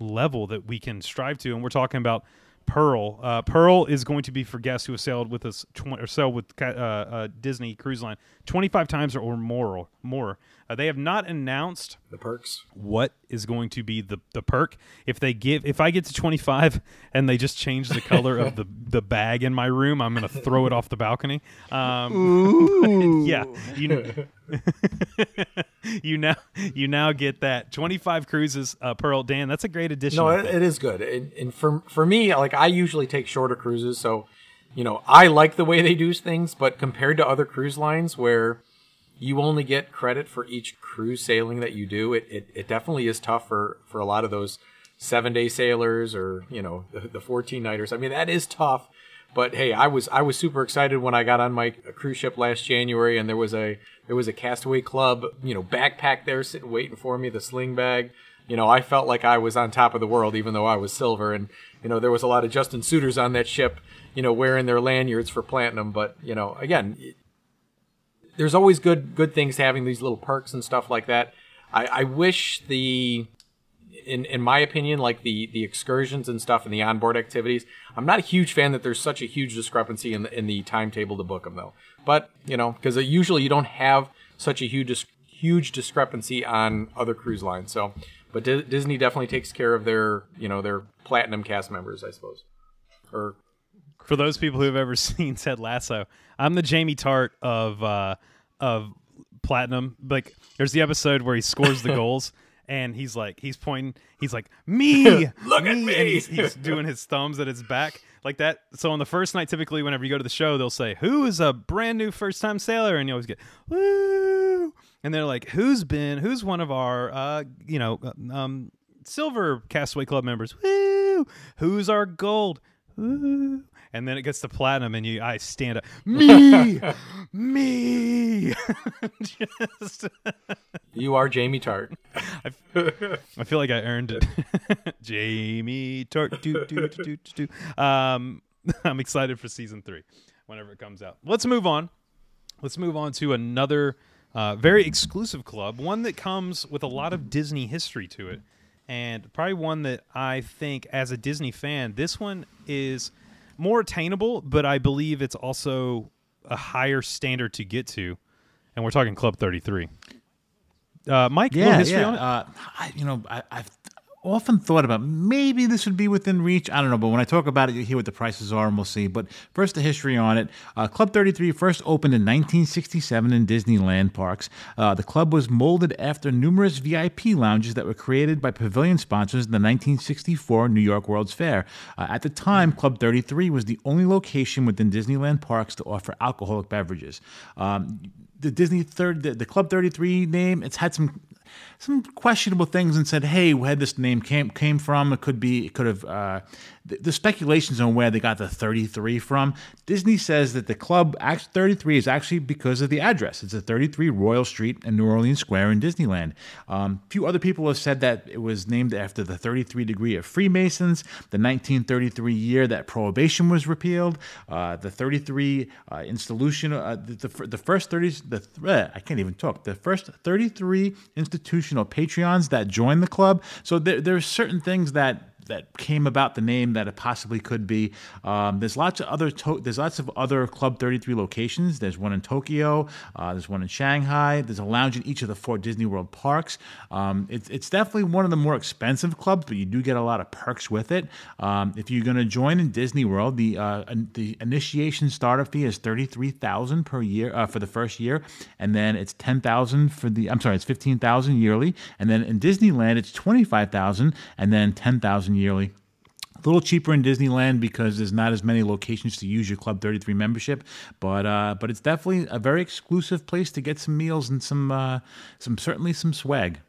level that we can strive to, and we're talking about Pearl. Uh, Pearl is going to be for guests who have sailed with us tw- or sailed with uh, uh, Disney Cruise Line 25 times or more. or More. Uh, they have not announced The perks. what is going to be the, the perk if they give if I get to 25 and they just change the color of the, the bag in my room I'm gonna throw it off the balcony um, yeah you, you now you now get that 25 cruises uh, Pearl Dan that's a great addition No, it, it is good. And, and for for me, like I usually take shorter cruises, so you know I like the way they do things. But compared to other cruise lines where you only get credit for each cruise sailing that you do, it it, it definitely is tough for for a lot of those seven day sailors or you know the, the 14 nighters. I mean that is tough. But hey, I was I was super excited when I got on my cruise ship last January, and there was a there was a Castaway Club you know backpack there sitting waiting for me, the sling bag you know, I felt like I was on top of the world, even though I was silver. And you know, there was a lot of Justin Suitors on that ship, you know, wearing their lanyards for platinum. But you know, again, there's always good good things having these little perks and stuff like that. I, I wish the, in in my opinion, like the the excursions and stuff and the onboard activities. I'm not a huge fan that there's such a huge discrepancy in the in the timetable to book them though. But you know, because uh, usually you don't have such a huge huge discrepancy on other cruise lines. So, but Di- Disney definitely takes care of their you know their platinum cast members, I suppose. Or for those people who have ever seen Ted Lasso, I'm the Jamie Tartt of uh, of Platinum. Like, there's the episode where he scores the goals, and he's like, he's pointing, he's like, me, Look at and me. he's, he's doing his thumbs at his back like that. So on the first night, typically, whenever you go to the show, they'll say, "Who is a brand new first time sailor?" And you always get, "Woo!" And they're like, "Who's been? Who's one of our, uh, you know, um, silver Castaway Club members? Woo! Who's our gold? Woo!" And then it gets to platinum, and you, I stand up, me, me. Just, you are Jamie Tartt. I feel like I earned it. Jamie Tartt. Do, do, do, do, do. Um, I'm excited for season three whenever it comes out. Let's move on. Let's move on to another uh, very exclusive club, one that comes with a lot of Disney history to it. And probably one that I think, as a Disney fan, this one is more attainable, but I believe it's also a higher standard to get to. And we're talking Club 33. Uh, Mike, Yeah, history yeah. on it? Uh, I, you know, I, I've often thought about maybe this would be within reach. I don't know, but when I talk about it, you hear what the prices are, and we'll see. But first, the history on it. Uh, club 33 first opened in 1967 in Disneyland parks. Uh, the club was molded after numerous VIP lounges that were created by pavilion sponsors in the 1964 New York World's Fair. Uh, at the time, Club 33 was the only location within Disneyland parks to offer alcoholic beverages. Um, the Disney third, the, the Club 33 name, it's had some some questionable things and said, "Hey, where this name came came from? It could be, it could have." Uh, the, the speculations on where they got the 33 from. Disney says that the club act 33 is actually because of the address. It's a 33 Royal Street in New Orleans Square in Disneyland. Um, a few other people have said that it was named after the 33 degree of Freemasons, the 1933 year that Prohibition was repealed, uh, the 33 uh, institution, uh, the, the, the first 30, the uh, I can't even talk, the first 33 institutional Patreons that join the club. So there, there are certain things that that came about the name that it possibly could be. Um, there's lots of other to- there's lots of other Club 33 locations. There's one in Tokyo. Uh, there's one in Shanghai. There's a lounge in each of the four Disney World parks. Um, it's it's definitely one of the more expensive clubs, but you do get a lot of perks with it. Um, if you're going to join in Disney World, the uh, the initiation starter fee is thirty three thousand per year uh, for the first year, and then it's ten thousand for the I'm sorry, it's fifteen thousand yearly, and then in Disneyland it's twenty five thousand, and then ten thousand yearly. A little cheaper in Disneyland because there's not as many locations to use your Club 33 membership, but uh, but it's definitely a very exclusive place to get some meals and some uh, some certainly some swag.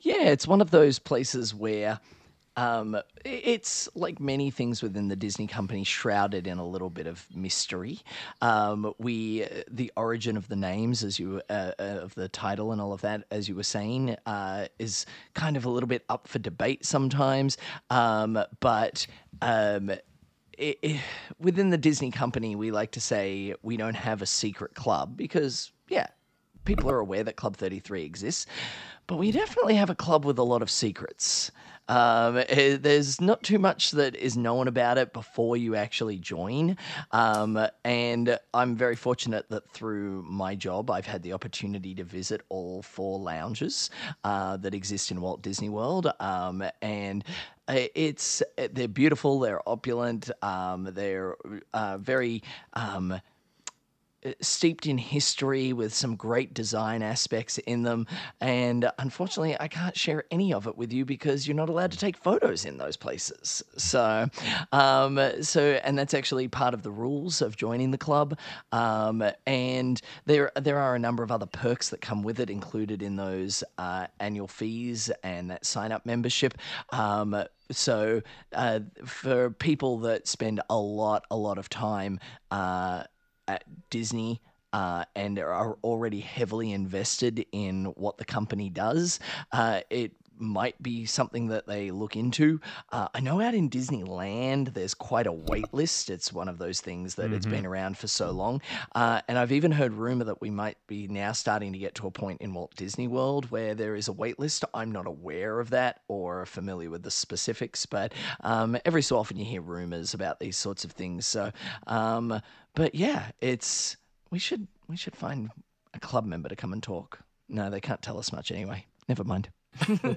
Yeah, it's one of those places where um, it's like many things within the Disney company, shrouded in a little bit of mystery. Um, we, the origin of the names, as you uh, uh, of the title and all of that, as you were saying, uh, is kind of a little bit up for debate sometimes. Um, but um, i i within the Disney company, we like to say we don't have a secret club because, yeah, people are aware that Club 33 exists, but we definitely have a club with a lot of secrets. Um, eh, there's not too much that is known about it before you actually join. Um, and I'm very fortunate that through my job, I've had the opportunity to visit all four lounges uh, that exist in Walt Disney World. Um, and uh, it's they're beautiful, they're opulent, um, they're uh, very um, steeped in history with some great design aspects in them. And unfortunately, I can't share any of it with you because you're not allowed to take photos in those places. So, um, so, and that's actually part of the rules of joining the club. Um, and there, there are a number of other perks that come with it, included in those uh, annual fees and that sign up membership. Um, so, uh, for people that spend a lot, a lot of time uh, Disney uh, and are already heavily invested in what the company does, uh, it might be something that they look into. Uh, I know out in Disneyland, there's quite a wait list. It's one of those things that it's been around for so long. Uh, and I've even heard rumor that we might be now starting to get to a point in Walt Disney World where there is a wait list. I'm not aware of that or familiar with the specifics, but um, every so often you hear rumors about these sorts of things. So, um, but yeah, it's we should we should find a club member to come and talk. No, they can't tell us much anyway. Never mind.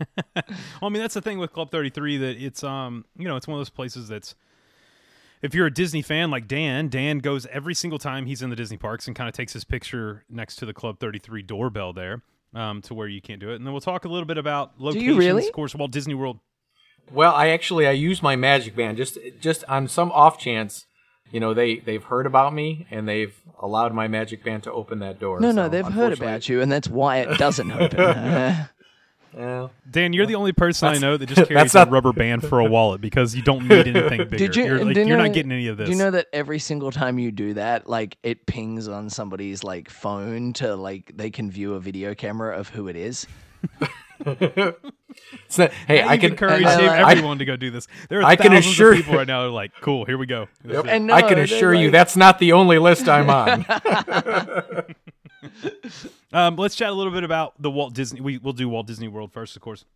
Well, I mean, that's the thing with Club 33 that it's um, you know, it's one of those places that's if you're a Disney fan like Dan, Dan goes every single time he's in the Disney parks and kind of takes his picture next to the Club 33 doorbell there, um, to where you can't do it. And then we'll talk a little bit about locations. really? Of course, Walt Disney World. Well, I actually I use my magic band just just on some off chance, you know, they they've heard about me and they've allowed my magic band to open that door. No, no, they've heard about you, and that's why it doesn't open. Uh, Well, Dan, you're the only person I know that just carries that's a not- rubber band for a wallet because you don't need anything bigger. Did you? You're, like, you you're know- not getting any of this. Do you know that every single time you do that, like it pings on somebody's like phone to like they can view a video camera of who it is? It's not- hey, I I can can encourage and, uh, everyone to go do this. There are I can thousands assure- of people right now who are like, cool, here we go. Yep. And I can they're assure you that's not the only list I'm on. Um, let's chat a little bit about the Walt Disney. We will do Walt Disney World first, of course.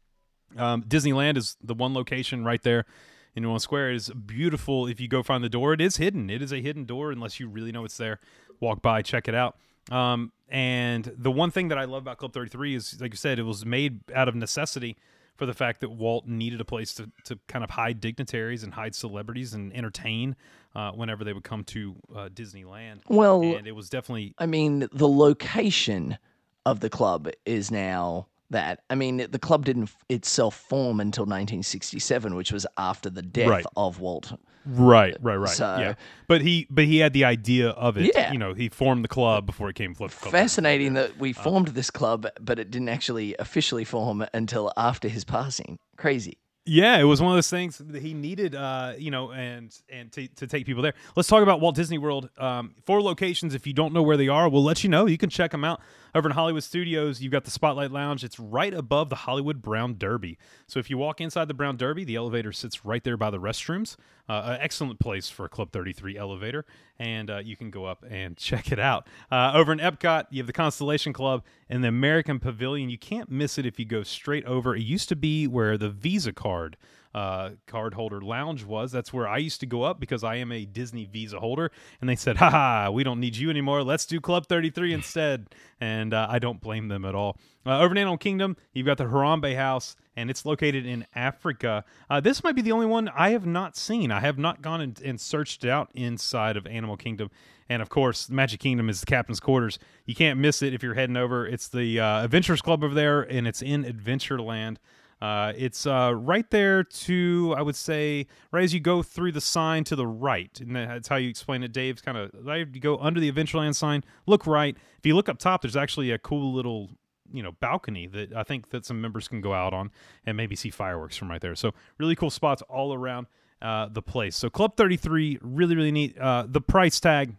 Um, Disneyland is the one location right there in One Square. It is beautiful. If you go find the door, it is hidden. It is a hidden door unless you really know it's there. Walk by, check it out. Um, and the one thing that I love about Club 33 is, like you said, it was made out of necessity for the fact that Walt needed a place to, to kind of hide dignitaries and hide celebrities and entertain uh, whenever they would come to uh, Disneyland. Well, and it was definitely I mean, the location of the club is now that. I mean, the club didn't itself form until 1967, which was after the death Right. of Walt. Right, right, right. So- yeah, but he but he had the idea of it. Yeah. you know, he formed the club before it came Flip Club. Fascinating that we formed this club, but it didn't actually officially form until after his passing. Crazy. Yeah, it was one of those things that he needed, uh, you know, and and to, to take people there. Let's talk about Walt Disney World. Um, four locations. If you don't know where they are, we'll let you know. You can check them out over in Hollywood Studios. You've got the Spotlight Lounge. It's right above the Hollywood Brown Derby. So if you walk inside the Brown Derby, the elevator sits right there by the restrooms. Uh, an excellent place for a Club 33 elevator, and uh, you can go up and check it out. Uh, over in Epcot, you have the Constellation Club and the American Pavilion. You can't miss it if you go straight over. It used to be where the Visa card uh, card holder lounge was. That's where I used to go up because I am a Disney Visa holder. And they said, haha, we don't need you anymore. Let's do Club 33 instead. And uh, I don't blame them at all. Uh, over in Animal Kingdom, you've got the Harambe House, and it's located in Africa. Uh, this might be the only one I have not seen. I have not gone and, and searched it out inside of Animal Kingdom. And of course, Magic Kingdom is the captain's quarters. You can't miss it if you're heading over. It's the uh, Adventures Club over there, and it's in Adventureland. Uh, it's uh, right there to, I would say, right as you go through the sign to the right. And that's how you explain it, Dave. Kind of, you go under the Adventureland sign, look right. If you look up top, there's actually a cool little, you know, balcony that I think that some members can go out on and maybe see fireworks from right there. So really cool spots all around uh, the place. So Club 33, really, really neat. Uh, the price tag,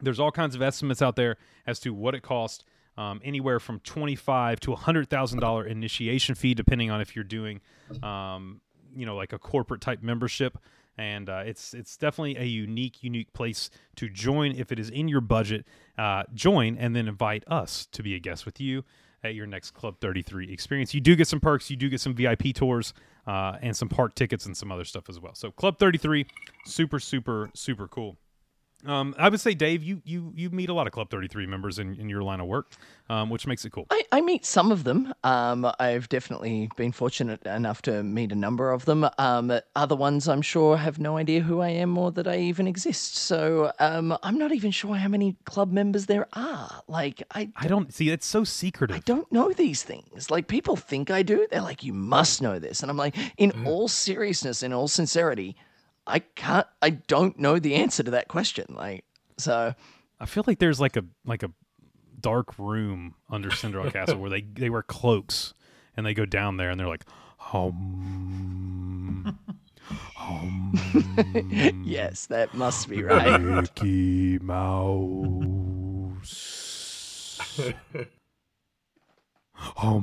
there's all kinds of estimates out there as to what it costs. Um, anywhere from twenty-five to hundred thousand dollar initiation fee, depending on if you're doing, um, you know, like a corporate type membership. And uh, it's it's definitely a unique, unique place to join if it is in your budget. Uh, join and then invite us to be a guest with you at your next Club 33 experience. You do get some perks, you do get some VIP tours, uh, and some park tickets and some other stuff as well. So Club 33, super, super, super cool. Um, I would say, Dave, you you you meet a lot of Club 33 members in, in your line of work, um, which makes it cool. I, I meet some of them. Um, I've definitely been fortunate enough to meet a number of them. Um, other ones, I'm sure, have no idea who I am or that I even exist. So um, I'm not even sure how many club members there are. Like I, I don't see it's so secretive. I don't know these things. Like people think I do. They're like, you must know this, and I'm like, in Mm. all seriousness, in all sincerity, I can't. I don't know the answer to that question. Like so. I feel like there's like a like a dark room under Cinderella Castle where they they wear cloaks and they go down there and they're like, hum, hum, Yes, that must be right. Mickey Mouse. Hum.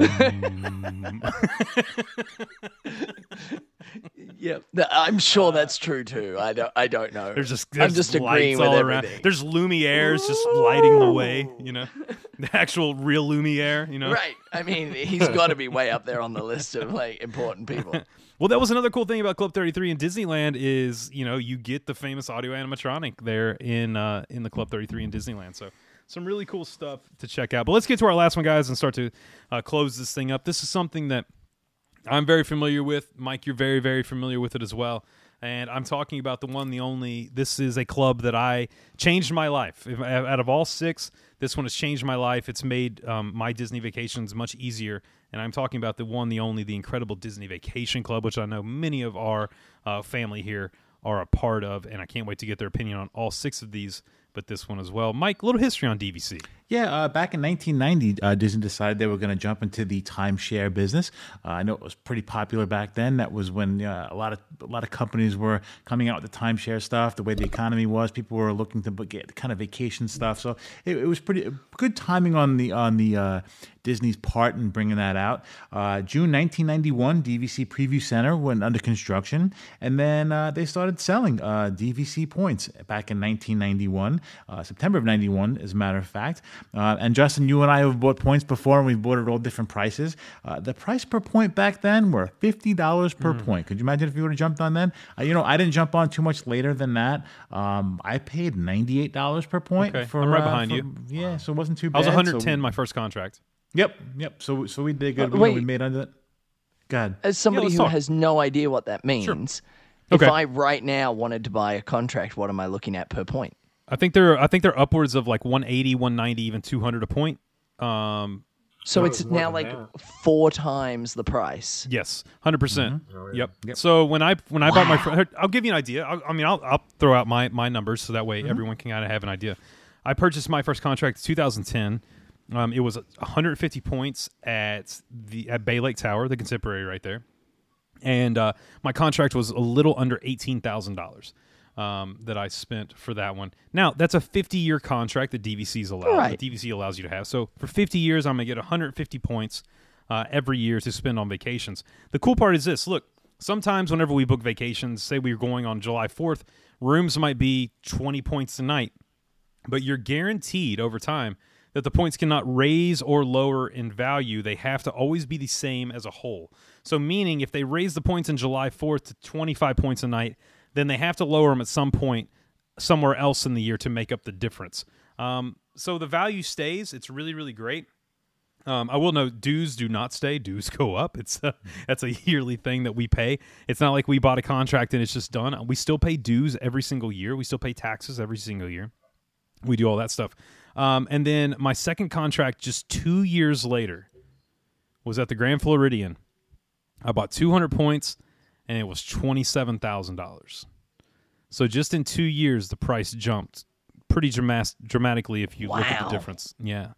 Yep, Th- I'm sure that's true too. I don't. I don't know. There's just I'm there's just lights agreeing with all around. everything. There's Lumiere's just lighting the way. You know, the actual real Lumiere. You know, Right. I mean, he's got to be way up there on the list of like important people. Well, that was another cool thing about Club 33 in Disneyland is, you know, you get the famous audio animatronic there in uh, in the Club 33 in Disneyland. So some really cool stuff to check out. But let's get to our last one, guys, and start to uh, close this thing up. This is something that I'm very familiar with. Mike, you're very, very familiar with it as well. And I'm talking about the one, the only. This is a club that I changed my life. If, out of all six, this one has changed my life. It's made um, my Disney vacations much easier. And I'm talking about the one, the only, the incredible Disney Vacation Club, which I know many of our uh, family here are a part of. And I can't wait to get their opinion on all six of these, but this one as well. Mike, a little history on DVC. Yeah, uh, back in 1990, uh, Disney decided they were going to jump into the timeshare business. Uh, I know it was pretty popular back then. That was when uh, a lot of a lot of companies were coming out with the timeshare stuff. The way the economy was, people were looking to get kind of vacation stuff. So it, it was pretty good timing on the on the uh, Disney's part in bringing that out. Uh, June 1991, DVC Preview Center went under construction, and then uh, they started selling uh, DVC points back in 1991, uh, September of 91, as a matter of fact. Uh, and Justin, you and I have bought points before, and we've bought at all different prices. Uh, the price per point back then were fifty dollars per Hmm. point. Could you imagine if you would have jumped on then? Uh, you know, I didn't jump on too much later than that. Um, I paid ninety eight dollars per point. Okay, for, I'm right uh, behind for- you. Yeah, so it wasn't too bad. I was 110 we- my first contract. Yep, yep. So so we did good. Uh, we, wait. we made under that. God. As somebody let's who talk. has no idea what that means, if Okay. I right now wanted to buy a contract, what am I looking at per point? I think they're I think they're upwards of like 180, 190, even 200 a point. Um, So No, it's it's now like that. four times the price. yes, 100 percent. Mm-hmm. Yep. So when I when I bought my, fir- I'll give you an idea. I'll, I mean, I'll I'll throw out my my numbers so that way Mm-hmm. everyone can kind of have an idea. I purchased my first contract in 2010. Um, it was 150 points at the at Bay Lake Tower, the contemporary right there, and uh, my contract was a little under eighteen thousand dollars. Um, that I spent for that one. Now that's a 50 year contract that DVC's allow. Right. DVC allows you to have. So for 50 years, I'm gonna get 150 points uh, every year to spend on vacations. The cool part is this: look, sometimes whenever we book vacations, say we're going on July 4th, rooms might be 20 points a night but you're guaranteed over time that the points cannot raise or lower in value. They have to always be the same as a whole. So, meaning if they raise the points in July 4th to 25 points a night, then they have to lower them at some point somewhere else in the year to make up the difference. Um, so the value stays. It's really, really great. Um, I will note dues do not stay. Dues go up. It's a, that's a yearly thing that we pay. It's not like we bought a contract and it's just done. We still pay dues every single year. We still pay taxes every single year. We do all that stuff. Um, and then my second contract, just two years later, was at the Grand Floridian. I bought 200 points, and it was twenty-seven thousand dollars. So just in two years, the price jumped pretty dramas- dramatically. If you look at the difference, yeah.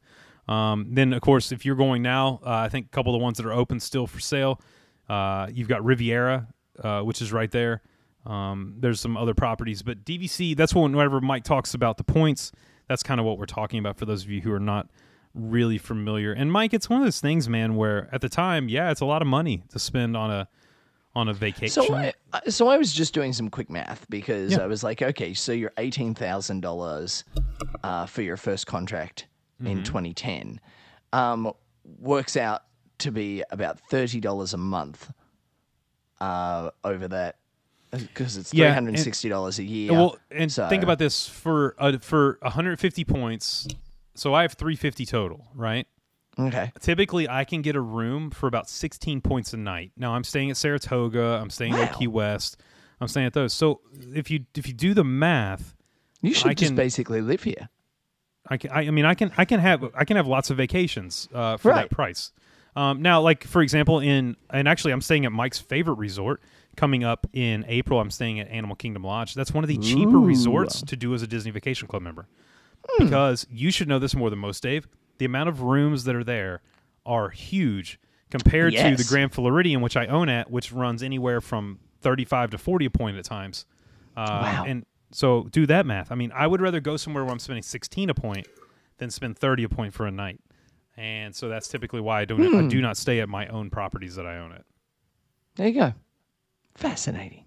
Um, then of course, if you're going now, uh, I think a couple of the ones that are open still for sale. Uh, you've got Riviera, uh, which is right there. Um, there's some other properties, but DVC. That's when whenever Mike talks about the points, that's kind of what we're talking about for those of you who are not really familiar. And Mike, it's one of those things, man, where at the time, yeah, it's a lot of money to spend on a on a vacation. So I, so I was just doing some quick math because Yeah. I was like, okay, so you're eighteen thousand dollars uh, for your first contract Mm-hmm. in 2010. Um, works out to be about thirty dollars a month. Uh, over that because it's three hundred and sixty dollars a year. Well, and So- think about this for uh, for 150 points. So I have 350 total, right? Okay. Typically, I can get a room for about 16 points a night. Now, I'm staying at Saratoga. I'm staying at Key West. I'm staying at those. So if you if you do the math, You should I just can- basically live here. I can. I, I mean, I can. I can have. I can have lots of vacations uh, for Right. that price. Um, now, like for example, in and actually, I'm staying at Mike's favorite resort coming up in April. I'm staying at Animal Kingdom Lodge. That's one of the cheaper resorts to do as a Disney Vacation Club member. Because you should know this more than most, Dave. The amount of rooms that are there are huge compared to the Grand Floridian, which I own at, which runs anywhere from 35 to 40 a point at times. Uh, Wow. And so do that math. I mean, I would rather go somewhere where I'm spending 16 a point than spend 30 a point for a night. And so that's typically why I don't I Hmm. do not stay at my own properties that I own it. There you go. Fascinating.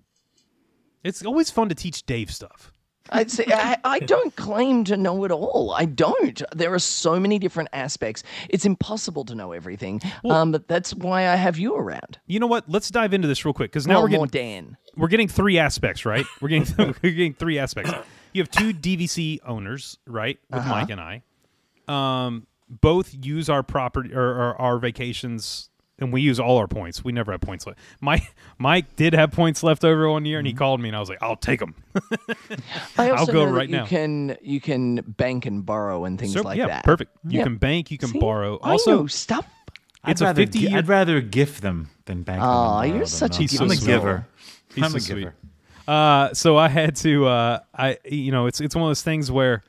It's always fun to teach Dave stuff. I say I, I don't claim to know it all. I don't. There are so many different aspects. It's impossible to know everything. um, but that's why I have you around. You know what? Let's dive into this real quick because now Well, we're getting Dan. we're getting three aspects, right? We're getting we're getting three aspects. You have two DVC owners, right? With Uh-huh. Mike and I, um, both use our property or, or our vacations, and we use all our points. We never have points left. Mike Mike did have points left over one year, and Mm-hmm. he called me, and I was like, "I'll take them." I also go know that right you now. can you can bank and borrow and things so like yeah, that. perfect. You Yeah. can bank, you can See? borrow. Also, know stuff. it's I'd a rather, 50 gi- year. I'd rather gift them than bank them. and Aw, borrow you're them, such a though. He's I'm a giver. He's I'm so a sweet. giver. Uh, so I had to, uh, I, you know, it's it's one of those things where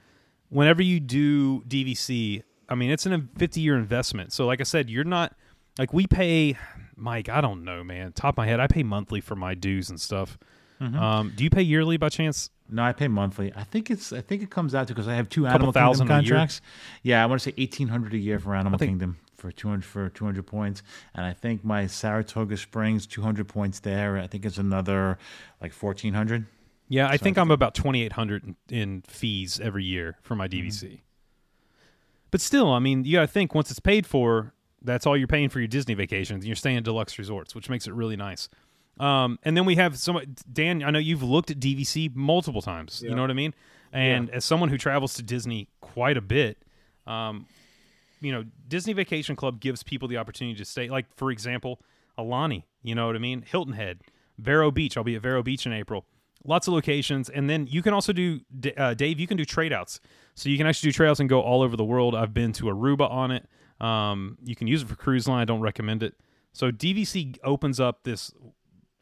whenever you do DVC, I mean, it's a 50 year investment. So, like I said, you're not like we pay, Mike. I don't know, man. Top of my head, I pay monthly for my dues and stuff. Mm-hmm. Um, do you pay yearly by chance? No, I pay monthly. I think it's. I think it comes out to because I have two Animal thousand Kingdom contracts. Yeah, I want to say eighteen hundred a year for Animal think- Kingdom for two hundred for two hundred points, and I think my Saratoga Springs two hundred points there. I think it's another like fourteen hundred. Yeah, I think I'm about 2,800 in, in fees every year for my Mm-hmm. DVC. But still, I mean, you got to think once it's paid for, that's all you're paying for your Disney vacations. You're staying at deluxe resorts, which makes it really nice. Um, and then we have some Dan. I know you've looked at DVC multiple times. You know what I mean? And as someone who travels to Disney quite a bit, um, you know, Disney Vacation Club gives people the opportunity to stay. Like for example, Aulani. You know what I mean? Hilton Head, Vero Beach. I'll be at Vero Beach in April. Lots of locations, and then you can also do uh, Dave. You can do trade outs, so you can actually do trade outs and go all over the world. I've been to Aruba on it. Um, you can use it for cruise line. I don't recommend it. So DVC opens up this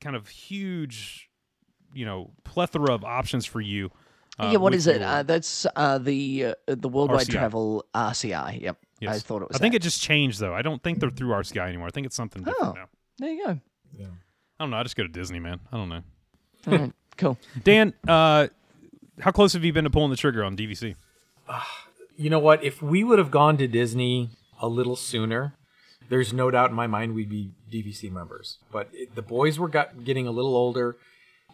kind of huge, you know, plethora of options for you. uh, yeah, what is it? Uh, that's uh, the uh, the worldwide RCI. travel RCI. Yep, Yes. I thought it was. I think that. it just changed though. I don't think they're through RCI anymore. I think it's something different Oh. now. There you go. Yeah. I don't know. I just go to Disney, man. I don't know. All right, cool. Dan, uh, how close have you been to pulling the trigger on DVC? You know what? If we would have gone to Disney a little sooner, there's no doubt in my mind we'd be DVC members. But it, the boys were got, getting a little older.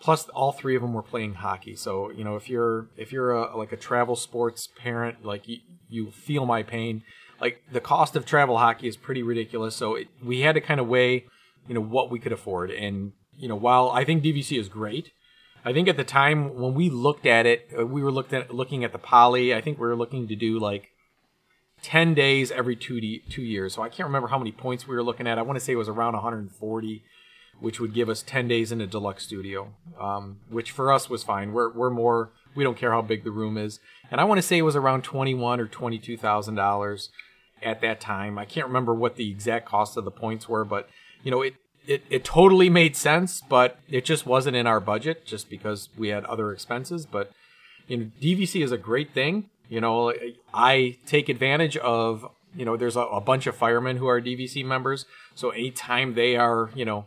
Plus, all three of them were playing hockey. So you know, if you're if you're a, like a travel sports parent, like you, you feel my pain. Like the cost of travel hockey is pretty ridiculous. So it, we had to kind of weigh, you know, what we could afford. And you know, while I think DVC is great, I think at the time when we looked at it, uh, we were looked at looking at the poly. I think we were looking to do like ten days every two de- two years. So I can't remember how many points we were looking at. I want to say it was around 140, which would give us ten days in a deluxe studio, um, which for us was fine. We're we're more we don't care how big the room is, and I want to say it was around twenty one or twenty two thousand dollars at that time. I can't remember what the exact cost of the points were, but you know it. It, it totally made sense, but it just wasn't in our budget just because we had other expenses. But you know, DVC is a great thing. You know, I take advantage of, you know, there's a, a bunch of firemen who are DVC members. So anytime they are, you know,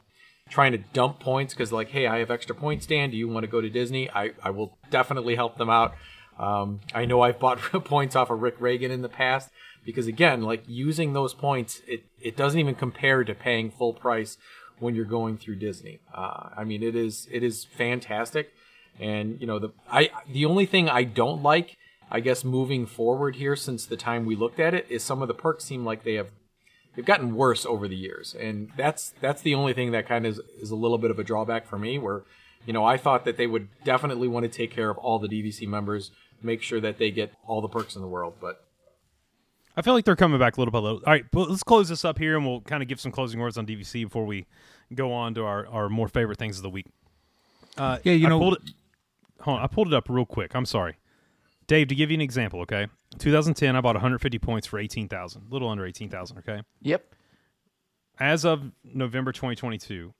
trying to dump points because like, hey, I have extra points, Dan. Do you want to go to Disney? I, I will definitely help them out. Um, I know I've bought points off of Rick Reagan in the past because again, like using those points, it, it doesn't even compare to paying full price when you're going through Disney. Uh, I mean, it is it is fantastic, and you know the I the only thing I don't like, I guess, moving forward here since the time we looked at it is some of the perks seem like they have they've gotten worse over the years, and that's that's the only thing that kind of is, is a little bit of a drawback for me. Where, you know, I thought that they would definitely want to take care of all the DVC members, make sure that they get all the perks in the world, but I feel like they're coming back a little by little. All right, well, let's close this up here, and we'll kind of give some closing words on DVC before we go on to our, our more favorite things of the week. Uh, Yeah, you I know- pulled it, hold on, I pulled it up real quick. I'm sorry, Dave. To give you an example, okay, 2010, I bought 150 points for 18,000, a little under 18,000. Okay, Yep. as of November 2022,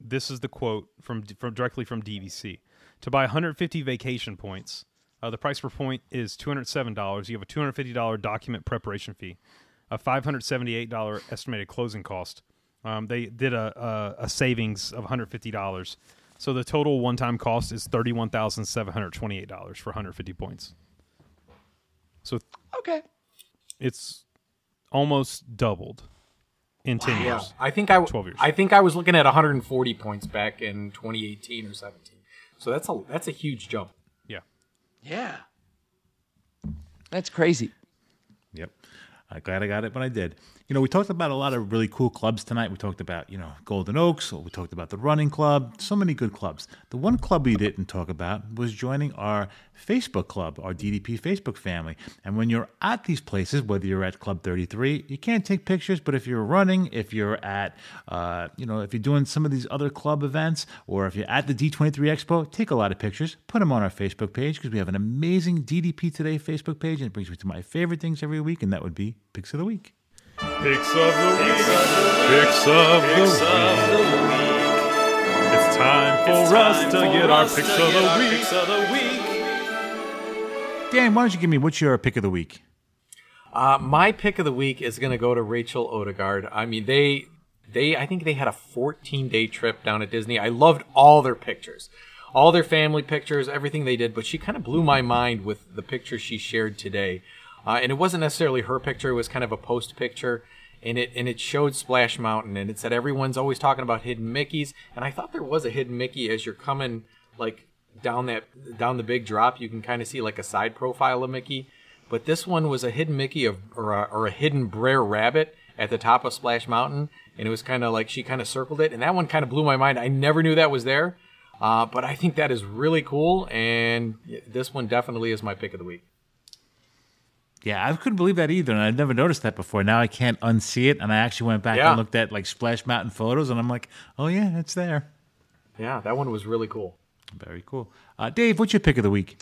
this is the quote from from directly from DVC. To buy 150 vacation points, uh, the price per point is $207. You have a $250 document preparation fee, a $578 estimated closing cost. Um, they did a, a, a savings of $150. So the total one time cost is $31,728 for 150 points. So Okay. it's almost doubled in 10 yeah, years. I think I 12 years. I think I was looking at 140 points back in 2018 or 17. So that's a that's a huge jump. Yeah. Yeah. That's crazy. Yep. I'm glad I got it when I did. You know, we talked about a lot of really cool clubs tonight. We talked about, you know, Golden Oaks. We talked about the running club. So many good clubs. The one club we didn't talk about was joining our Facebook club, our DDP Facebook family. And when you're at these places, whether you're at Club 33, you can't take pictures. But if you're running, if you're at, uh, you know, if you're doing some of these other club events, or if you're at the D23 Expo, take a lot of pictures. Put them on our Facebook page because we have an amazing DDP Today Facebook page, and it brings me to my favorite things every week, and that would be Picks of the Week. Picks of the week. Picks of the week. It's time for us to get our picks of the week. Dan, why don't you give me what's your pick of the week? Uh, my pick of the week is going to go to Rachel Odegaard. I mean, they they I think they had a 14 day trip down at Disney. I loved all their pictures, all their family pictures, everything they did. But she kind of blew my mind with the picture she shared today, uh, and it wasn't necessarily her picture. It was kind of a post picture. And it and it showed Splash Mountain, and it said everyone's always talking about hidden Mickeys, and I thought there was a hidden Mickey as you're coming like down that down the big drop. You can kind of see like a side profile of Mickey, but this one was a hidden Mickey of, or, a, or a hidden Brer Rabbit at the top of Splash Mountain, and it was kind of like she kind of circled it, and that one kind of blew my mind. I never knew that was there, uh, but I think that is really cool, and this one definitely is my pick of the week. Yeah, I couldn't believe that either, and I'd never noticed that before. Now I can't unsee it, and I actually went back Yeah. and looked at like Splash Mountain photos, and I'm like, oh yeah, it's there. Yeah, that one was really cool. Very cool. Uh, Dave, what's your pick of the week?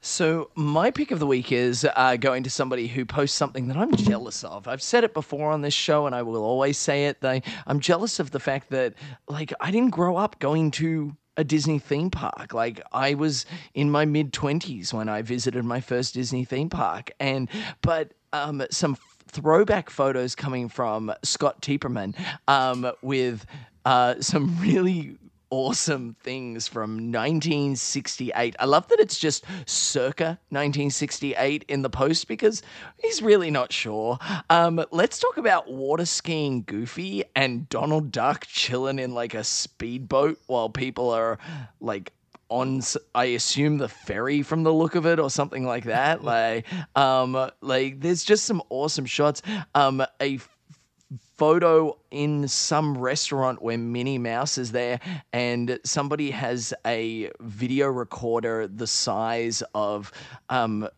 So my pick of the week is uh, going to somebody who posts something that I'm jealous of. I've said it before on this show, and I will always say it. They, I'm jealous of the fact that, like, I didn't grow up going to a Disney theme park. Like, I was in my mid twenties when I visited my first Disney theme park, and but um, some throwback photos coming from Scott Tieperman um, with uh, some really awesome things from 1968. I love that it's just circa 1968 in the post because he's really not sure. Um, let's talk about water skiing Goofy and Donald Duck chilling in like a speedboat while people are like on I assume the ferry from the look of it or something like that like um like there's just some awesome shots um a photo in some restaurant where Minnie Mouse is there, and somebody has a video recorder the size of um.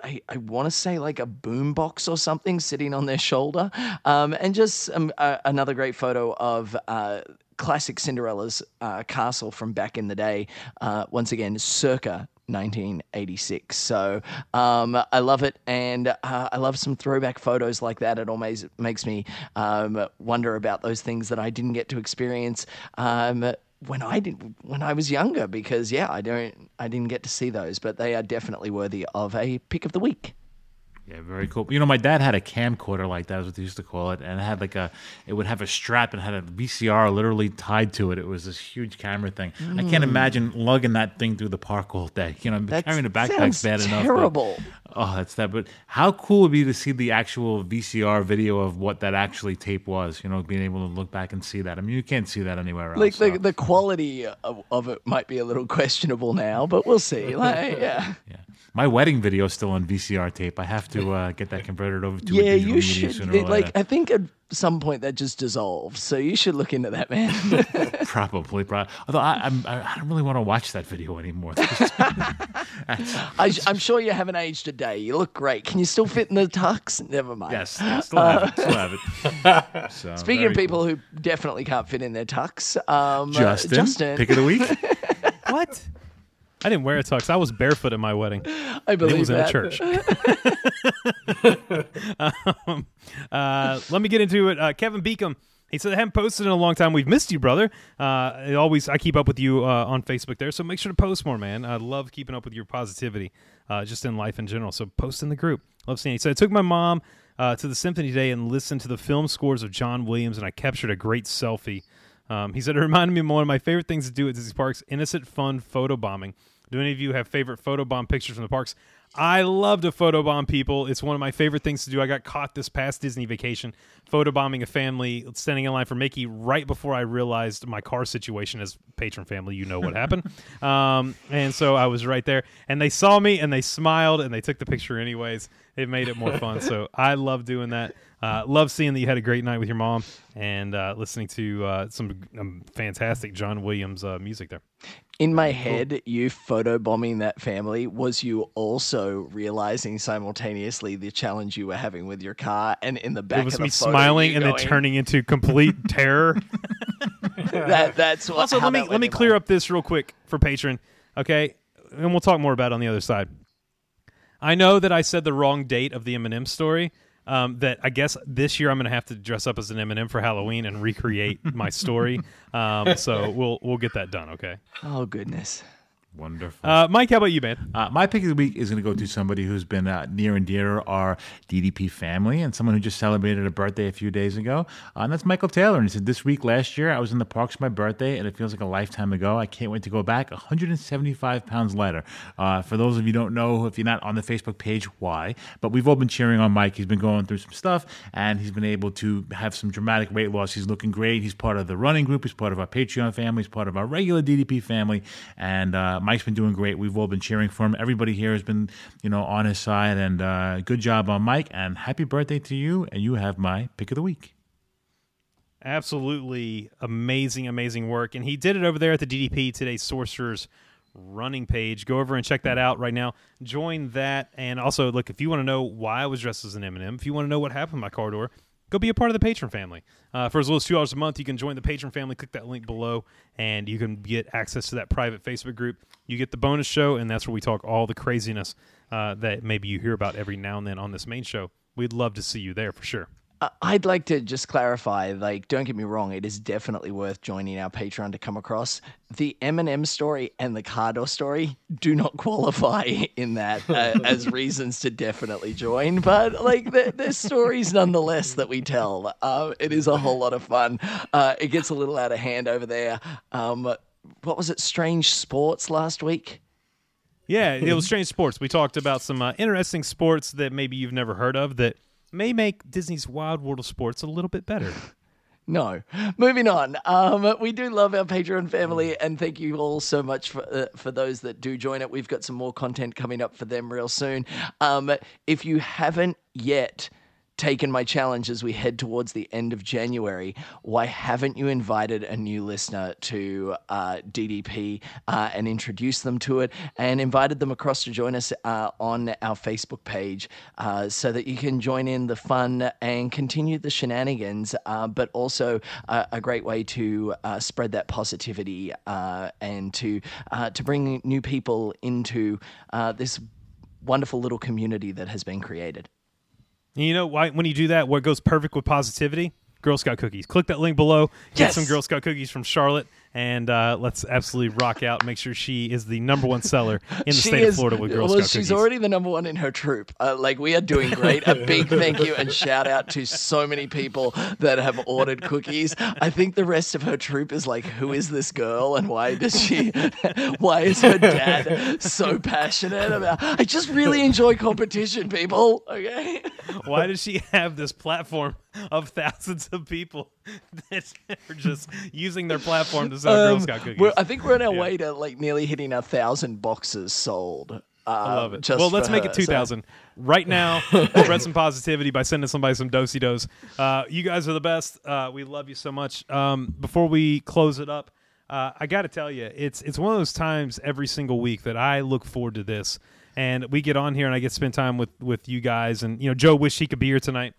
I, I want to say like a boombox or something sitting on their shoulder, um, and just um, uh, another great photo of uh, classic Cinderella's uh, castle from back in the day. Uh, once again, circa 1986. So um, I love it, and uh, I love some throwback photos like that. It always makes me um, wonder about those things that I didn't get to experience um, when I did when I was younger. Because yeah, I don't I didn't get to see those, but they are definitely worthy of a pick of the week. Yeah, very cool. You know, my dad had a camcorder like that, is what they used to call it, and it had like a, it would have a strap and had a VCR literally tied to it. It was this huge camera thing. I can't imagine lugging that thing through the park all day. You know, Mm. That carrying a backpack's bad enough. terrible. oh, that's that. But how cool would it be to see the actual VCR video of what that actually tape was? You know, being able to look back and see that. I mean, you can't see that anywhere else. Like so. the, the quality of, of it might be a little questionable now, but we'll see. Like, yeah. Yeah. My wedding video is still on VCR tape. I have to uh, get that converted over to a yeah, digital you media should. sooner it- or like. I think at some point that just dissolved. So you should look into that, man. Probably, probably. Although I, I'm, I I don't really want to watch that video anymore. I, I'm sure you haven't aged a day. You look great. Can you still fit in the tux? Never mind. yes, I still have it. Still have it. So, Speaking of people who definitely can't fit in their tux, um, cool. uh, Justin, Justin, pick of the week. What? I didn't wear a tux. I was barefoot at my wedding. I believe It was in a church. um, uh, let me get into it. Uh, Kevin Beacom. He said, I haven't posted in a long time. We've missed you, brother. Uh, I always, I keep up with you uh, on Facebook there, so make sure to post more, man. I love keeping up with your positivity, uh, just in life in general. So post in the group. Love seeing you. So I took my mom uh, to the symphony today and listened to the film scores of John Williams, and I captured a great selfie. Um, he said it reminded me of one of my favorite things to do at Disney Parks: innocent fun photo bombing. Do any of you have favorite photo bomb pictures from the parks? I love to photo bomb people. It's one of my favorite things to do. I got caught this past Disney vacation photo bombing a family standing in line for Mickey right before I realized my car situation as Patreon family. You know what happened. Um, and so I was right there, and they saw me and they smiled and they took the picture anyways. It made it more fun. So I love doing that. Uh, love seeing that you had a great night with your mom and uh, listening to uh, some um, fantastic John Williams uh, music there. In my head, you photobombing that family was you also realizing simultaneously the challenge you were having with your car, and in the back It was of the me photo, smiling you and then turning into complete terror. That, that's what. also, let me let me clear my- up this real quick for Patreon, okay? And we'll talk more about it on the other side. I know that I said the wrong date of the M&M story. Um, that I guess this year I'm going to have to dress up as an M&M for Halloween and recreate my story. Um, so we'll we'll get that done. Okay. Oh goodness. Wonderful. Uh, Mike, how about you, man? Uh, my pick of the week is going to go to somebody who's been uh, near and dear to our DDP family and someone who just celebrated a birthday a few days ago. Uh, and that's Michael Taylor. And he said, This week last year, I was in the parks for my birthday, and it feels like a lifetime ago. I can't wait to go back 175 pounds lighter. Uh, for those of you who don't know, if you're not on the Facebook page, why? But we've all been cheering on Mike. He's been going through some stuff, and he's been able to have some dramatic weight loss. He's looking great. He's part of the running group, he's part of our Patreon family, he's part of our regular DDP family. And uh, Mike's been doing great. We've all been cheering for him. Everybody here has been, you know, on his side. And uh, good job on Mike. And happy birthday to you. And you have my pick of the week. Absolutely amazing, amazing work. And he did it over there at the DDP today, Sorcerer's running page. Go over and check that out right now. Join that. And also, look, if you want to know why I was dressed as an M&M, if you want to know what happened my corridor, go be a part of the Patreon family. Uh, for as little as $2 a month, you can join the Patreon family. Click that link below, and you can get access to that private Facebook group. You get the bonus show, and that's where we talk all the craziness uh, that maybe you hear about every now and then on this main show. We'd love to see you there for sure. I'd like to just clarify, like, don't get me wrong, it is definitely worth joining our Patreon to come across. The M&M story and the Cardo story do not qualify in that uh, as reasons to definitely join, but like, they're stories nonetheless that we tell. Uh, it is a whole lot of fun. Uh, it gets a little out of hand over there. Um, what was it, Strange Sports last week? Yeah, it was strange sports. We talked about some uh, interesting sports that maybe you've never heard of that may make Disney's Wild World of Sports a little bit better. No. Moving on. Um, we do love our Patreon family, and thank you all so much for uh, for those that do join it. We've got some more content coming up for them real soon. Um, if you haven't yet taken my challenge as we head towards the end of January, why haven't you invited a new listener to uh, DDP uh, and introduced them to it and invited them across to join us uh, on our Facebook page uh, so that you can join in the fun and continue the shenanigans, uh, but also uh, a great way to spread that positivity and to to bring new people into this wonderful little community that has been created. And you know why? When you do that, what goes perfect with positivity? Girl Scout cookies. Click that link below. Get Yes! some Girl Scout cookies from Charlotte, and uh, let's absolutely rock out. Make sure she is the number one seller in the She state is- of Florida with Girl well, Scout she's cookies. already the number one in her troop. Uh, like we are doing great. A big thank you and shout out to so many people that have ordered cookies. I think the rest of her troop is like, who is this girl and why does she? why is her dad so passionate about? I just really enjoy competition, people. Okay. Why does she have this platform of thousands of people that are just using their platform to sell Girl Um, Scout cookies? I think we're on our way to like nearly hitting a thousand boxes sold. I love it. just Well, let's make her, it so- 2000 right now. spread some positivity by sending somebody some Do-si-dos. Uh, you guys are the best. Uh, we love you so much. Um, before we close it up, uh, I got to tell you, it's it's one of those times every single week that I look forward to this, and we get on here and I get to spend time with with you guys. And you know, Joe wished he could be here tonight.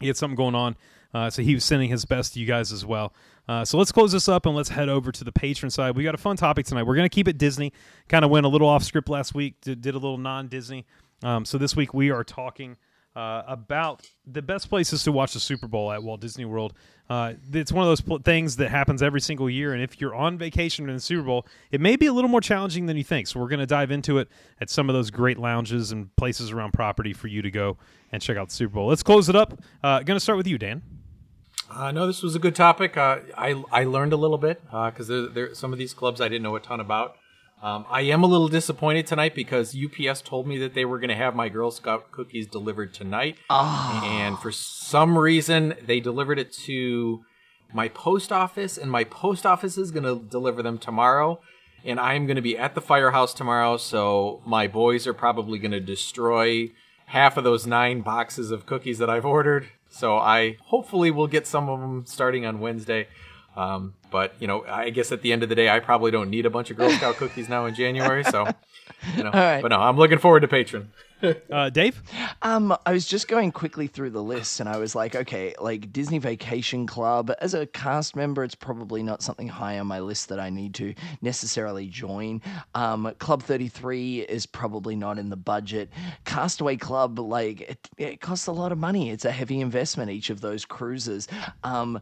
He had something going on, uh, so he was sending his best to you guys as well. Uh, so let's close this up and let's head over to the Patreon side. We got a fun topic tonight. We're going to keep it Disney. Kind of went a little off script last week. Did, did a little non Disney. Um, so this week we are talking uh, about the best places to watch the Super Bowl at Walt Disney World. Uh, it's one of those pl- things that happens every single year, and if you're on vacation in the Super Bowl, it may be a little more challenging than you think. So we're going to dive into it at some of those great lounges and places around property for you to go and check out the Super Bowl. Let's close it up. Uh, going to start with you, Dan. Uh, no, this was a good topic. Uh, I I learned a little bit because there, there some of these clubs I didn't know a ton about. Um, I am a little disappointed tonight because UPS told me that they were going to have my Girl Scout cookies delivered tonight, and for some reason they delivered it to my post office, and my post office is going to deliver them tomorrow. And I'm going to be at the firehouse tomorrow, so my boys are probably going to destroy half of those nine boxes of cookies that I've ordered. So I hopefully will get some of them starting on Wednesday. Um, but you know, I guess at the end of the day, I probably don't need a bunch of Girl Scout cookies now in January. So, you know, right. but no, I'm looking forward to Patreon. Uh, Dave? Um, I was just going quickly through the list, and I was like, okay, like Disney Vacation Club. As a cast member, it's probably not something high on my list that I need to necessarily join. Um, Club Thirty Three is probably not in the budget. Castaway Club, like it, it costs a lot of money. It's a heavy investment. Each of those cruises. Um,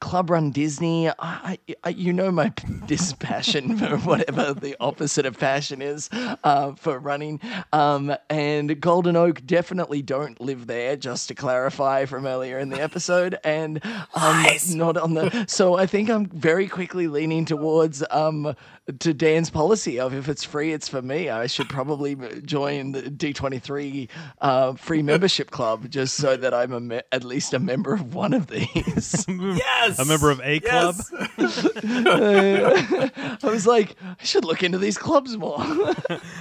Club Run Disney, I, I, you know my dispassion for whatever the opposite of passion is uh, for running. Um, and Golden Oak definitely don't live there, just to clarify from earlier in the episode. And um, not on the. So I think I'm very quickly leaning towards um, to Dan's policy of if it's free, it's for me. I should probably join the D23 uh, free membership club just so that I'm a me- at least a member of one of these. Yes, A member of a club? I was like, I should look into these clubs more.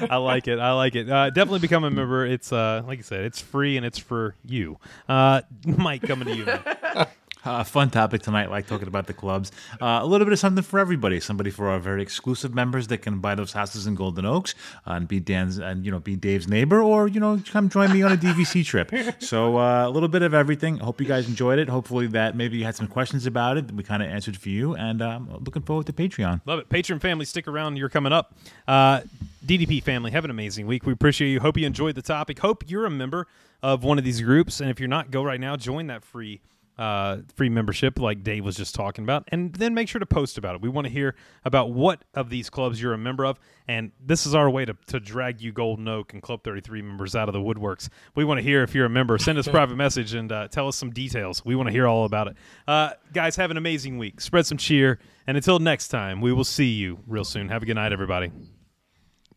I like it. I like it. Uh, definitely become a member. It's uh, like I said, it's free and it's for you. Uh, Mike, coming to you. Man. Uh, fun topic tonight, like talking about the clubs. Uh, a little bit of something for everybody. Somebody for our very exclusive members that can buy those houses in Golden Oaks uh, and be Dan's and you know be Dave's neighbor, or you know come join me on a DVC trip. So uh, a little bit of everything. Hope you guys enjoyed it. Hopefully that maybe you had some questions about it that we kind of answered for you, and um, looking forward to Patreon. Love it. Patreon family, stick around. You're coming up. Uh, DDP family, have an amazing week. We appreciate you. Hope you enjoyed the topic. Hope you're a member of one of these groups. And if you're not, go right now. Join that free uh, free membership like Dave was just talking about. And then make sure to post about it. We want to hear about what of these clubs you're a member of. And this is our way to, to drag you Golden Oak and Club 33 members out of the woodworks. We want to hear if you're a member. Send us a private message and uh, tell us some details. We want to hear all about it. Uh, guys, have an amazing week. Spread some cheer. And until next time, we will see you real soon. Have a good night, everybody.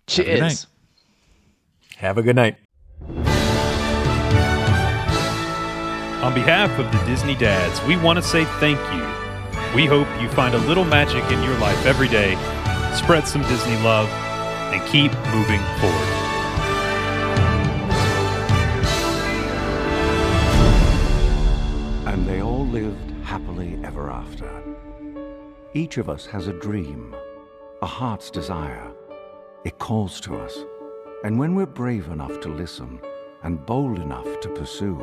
Cheers. night. Have a good night. On behalf of the Disney Dads, we want to say thank you. We hope you find a little magic in your life every day, spread some Disney love, and keep moving forward. And they all lived happily ever after. Each of us has a dream, a heart's desire. It calls to us. And when we're brave enough to listen and bold enough to pursue,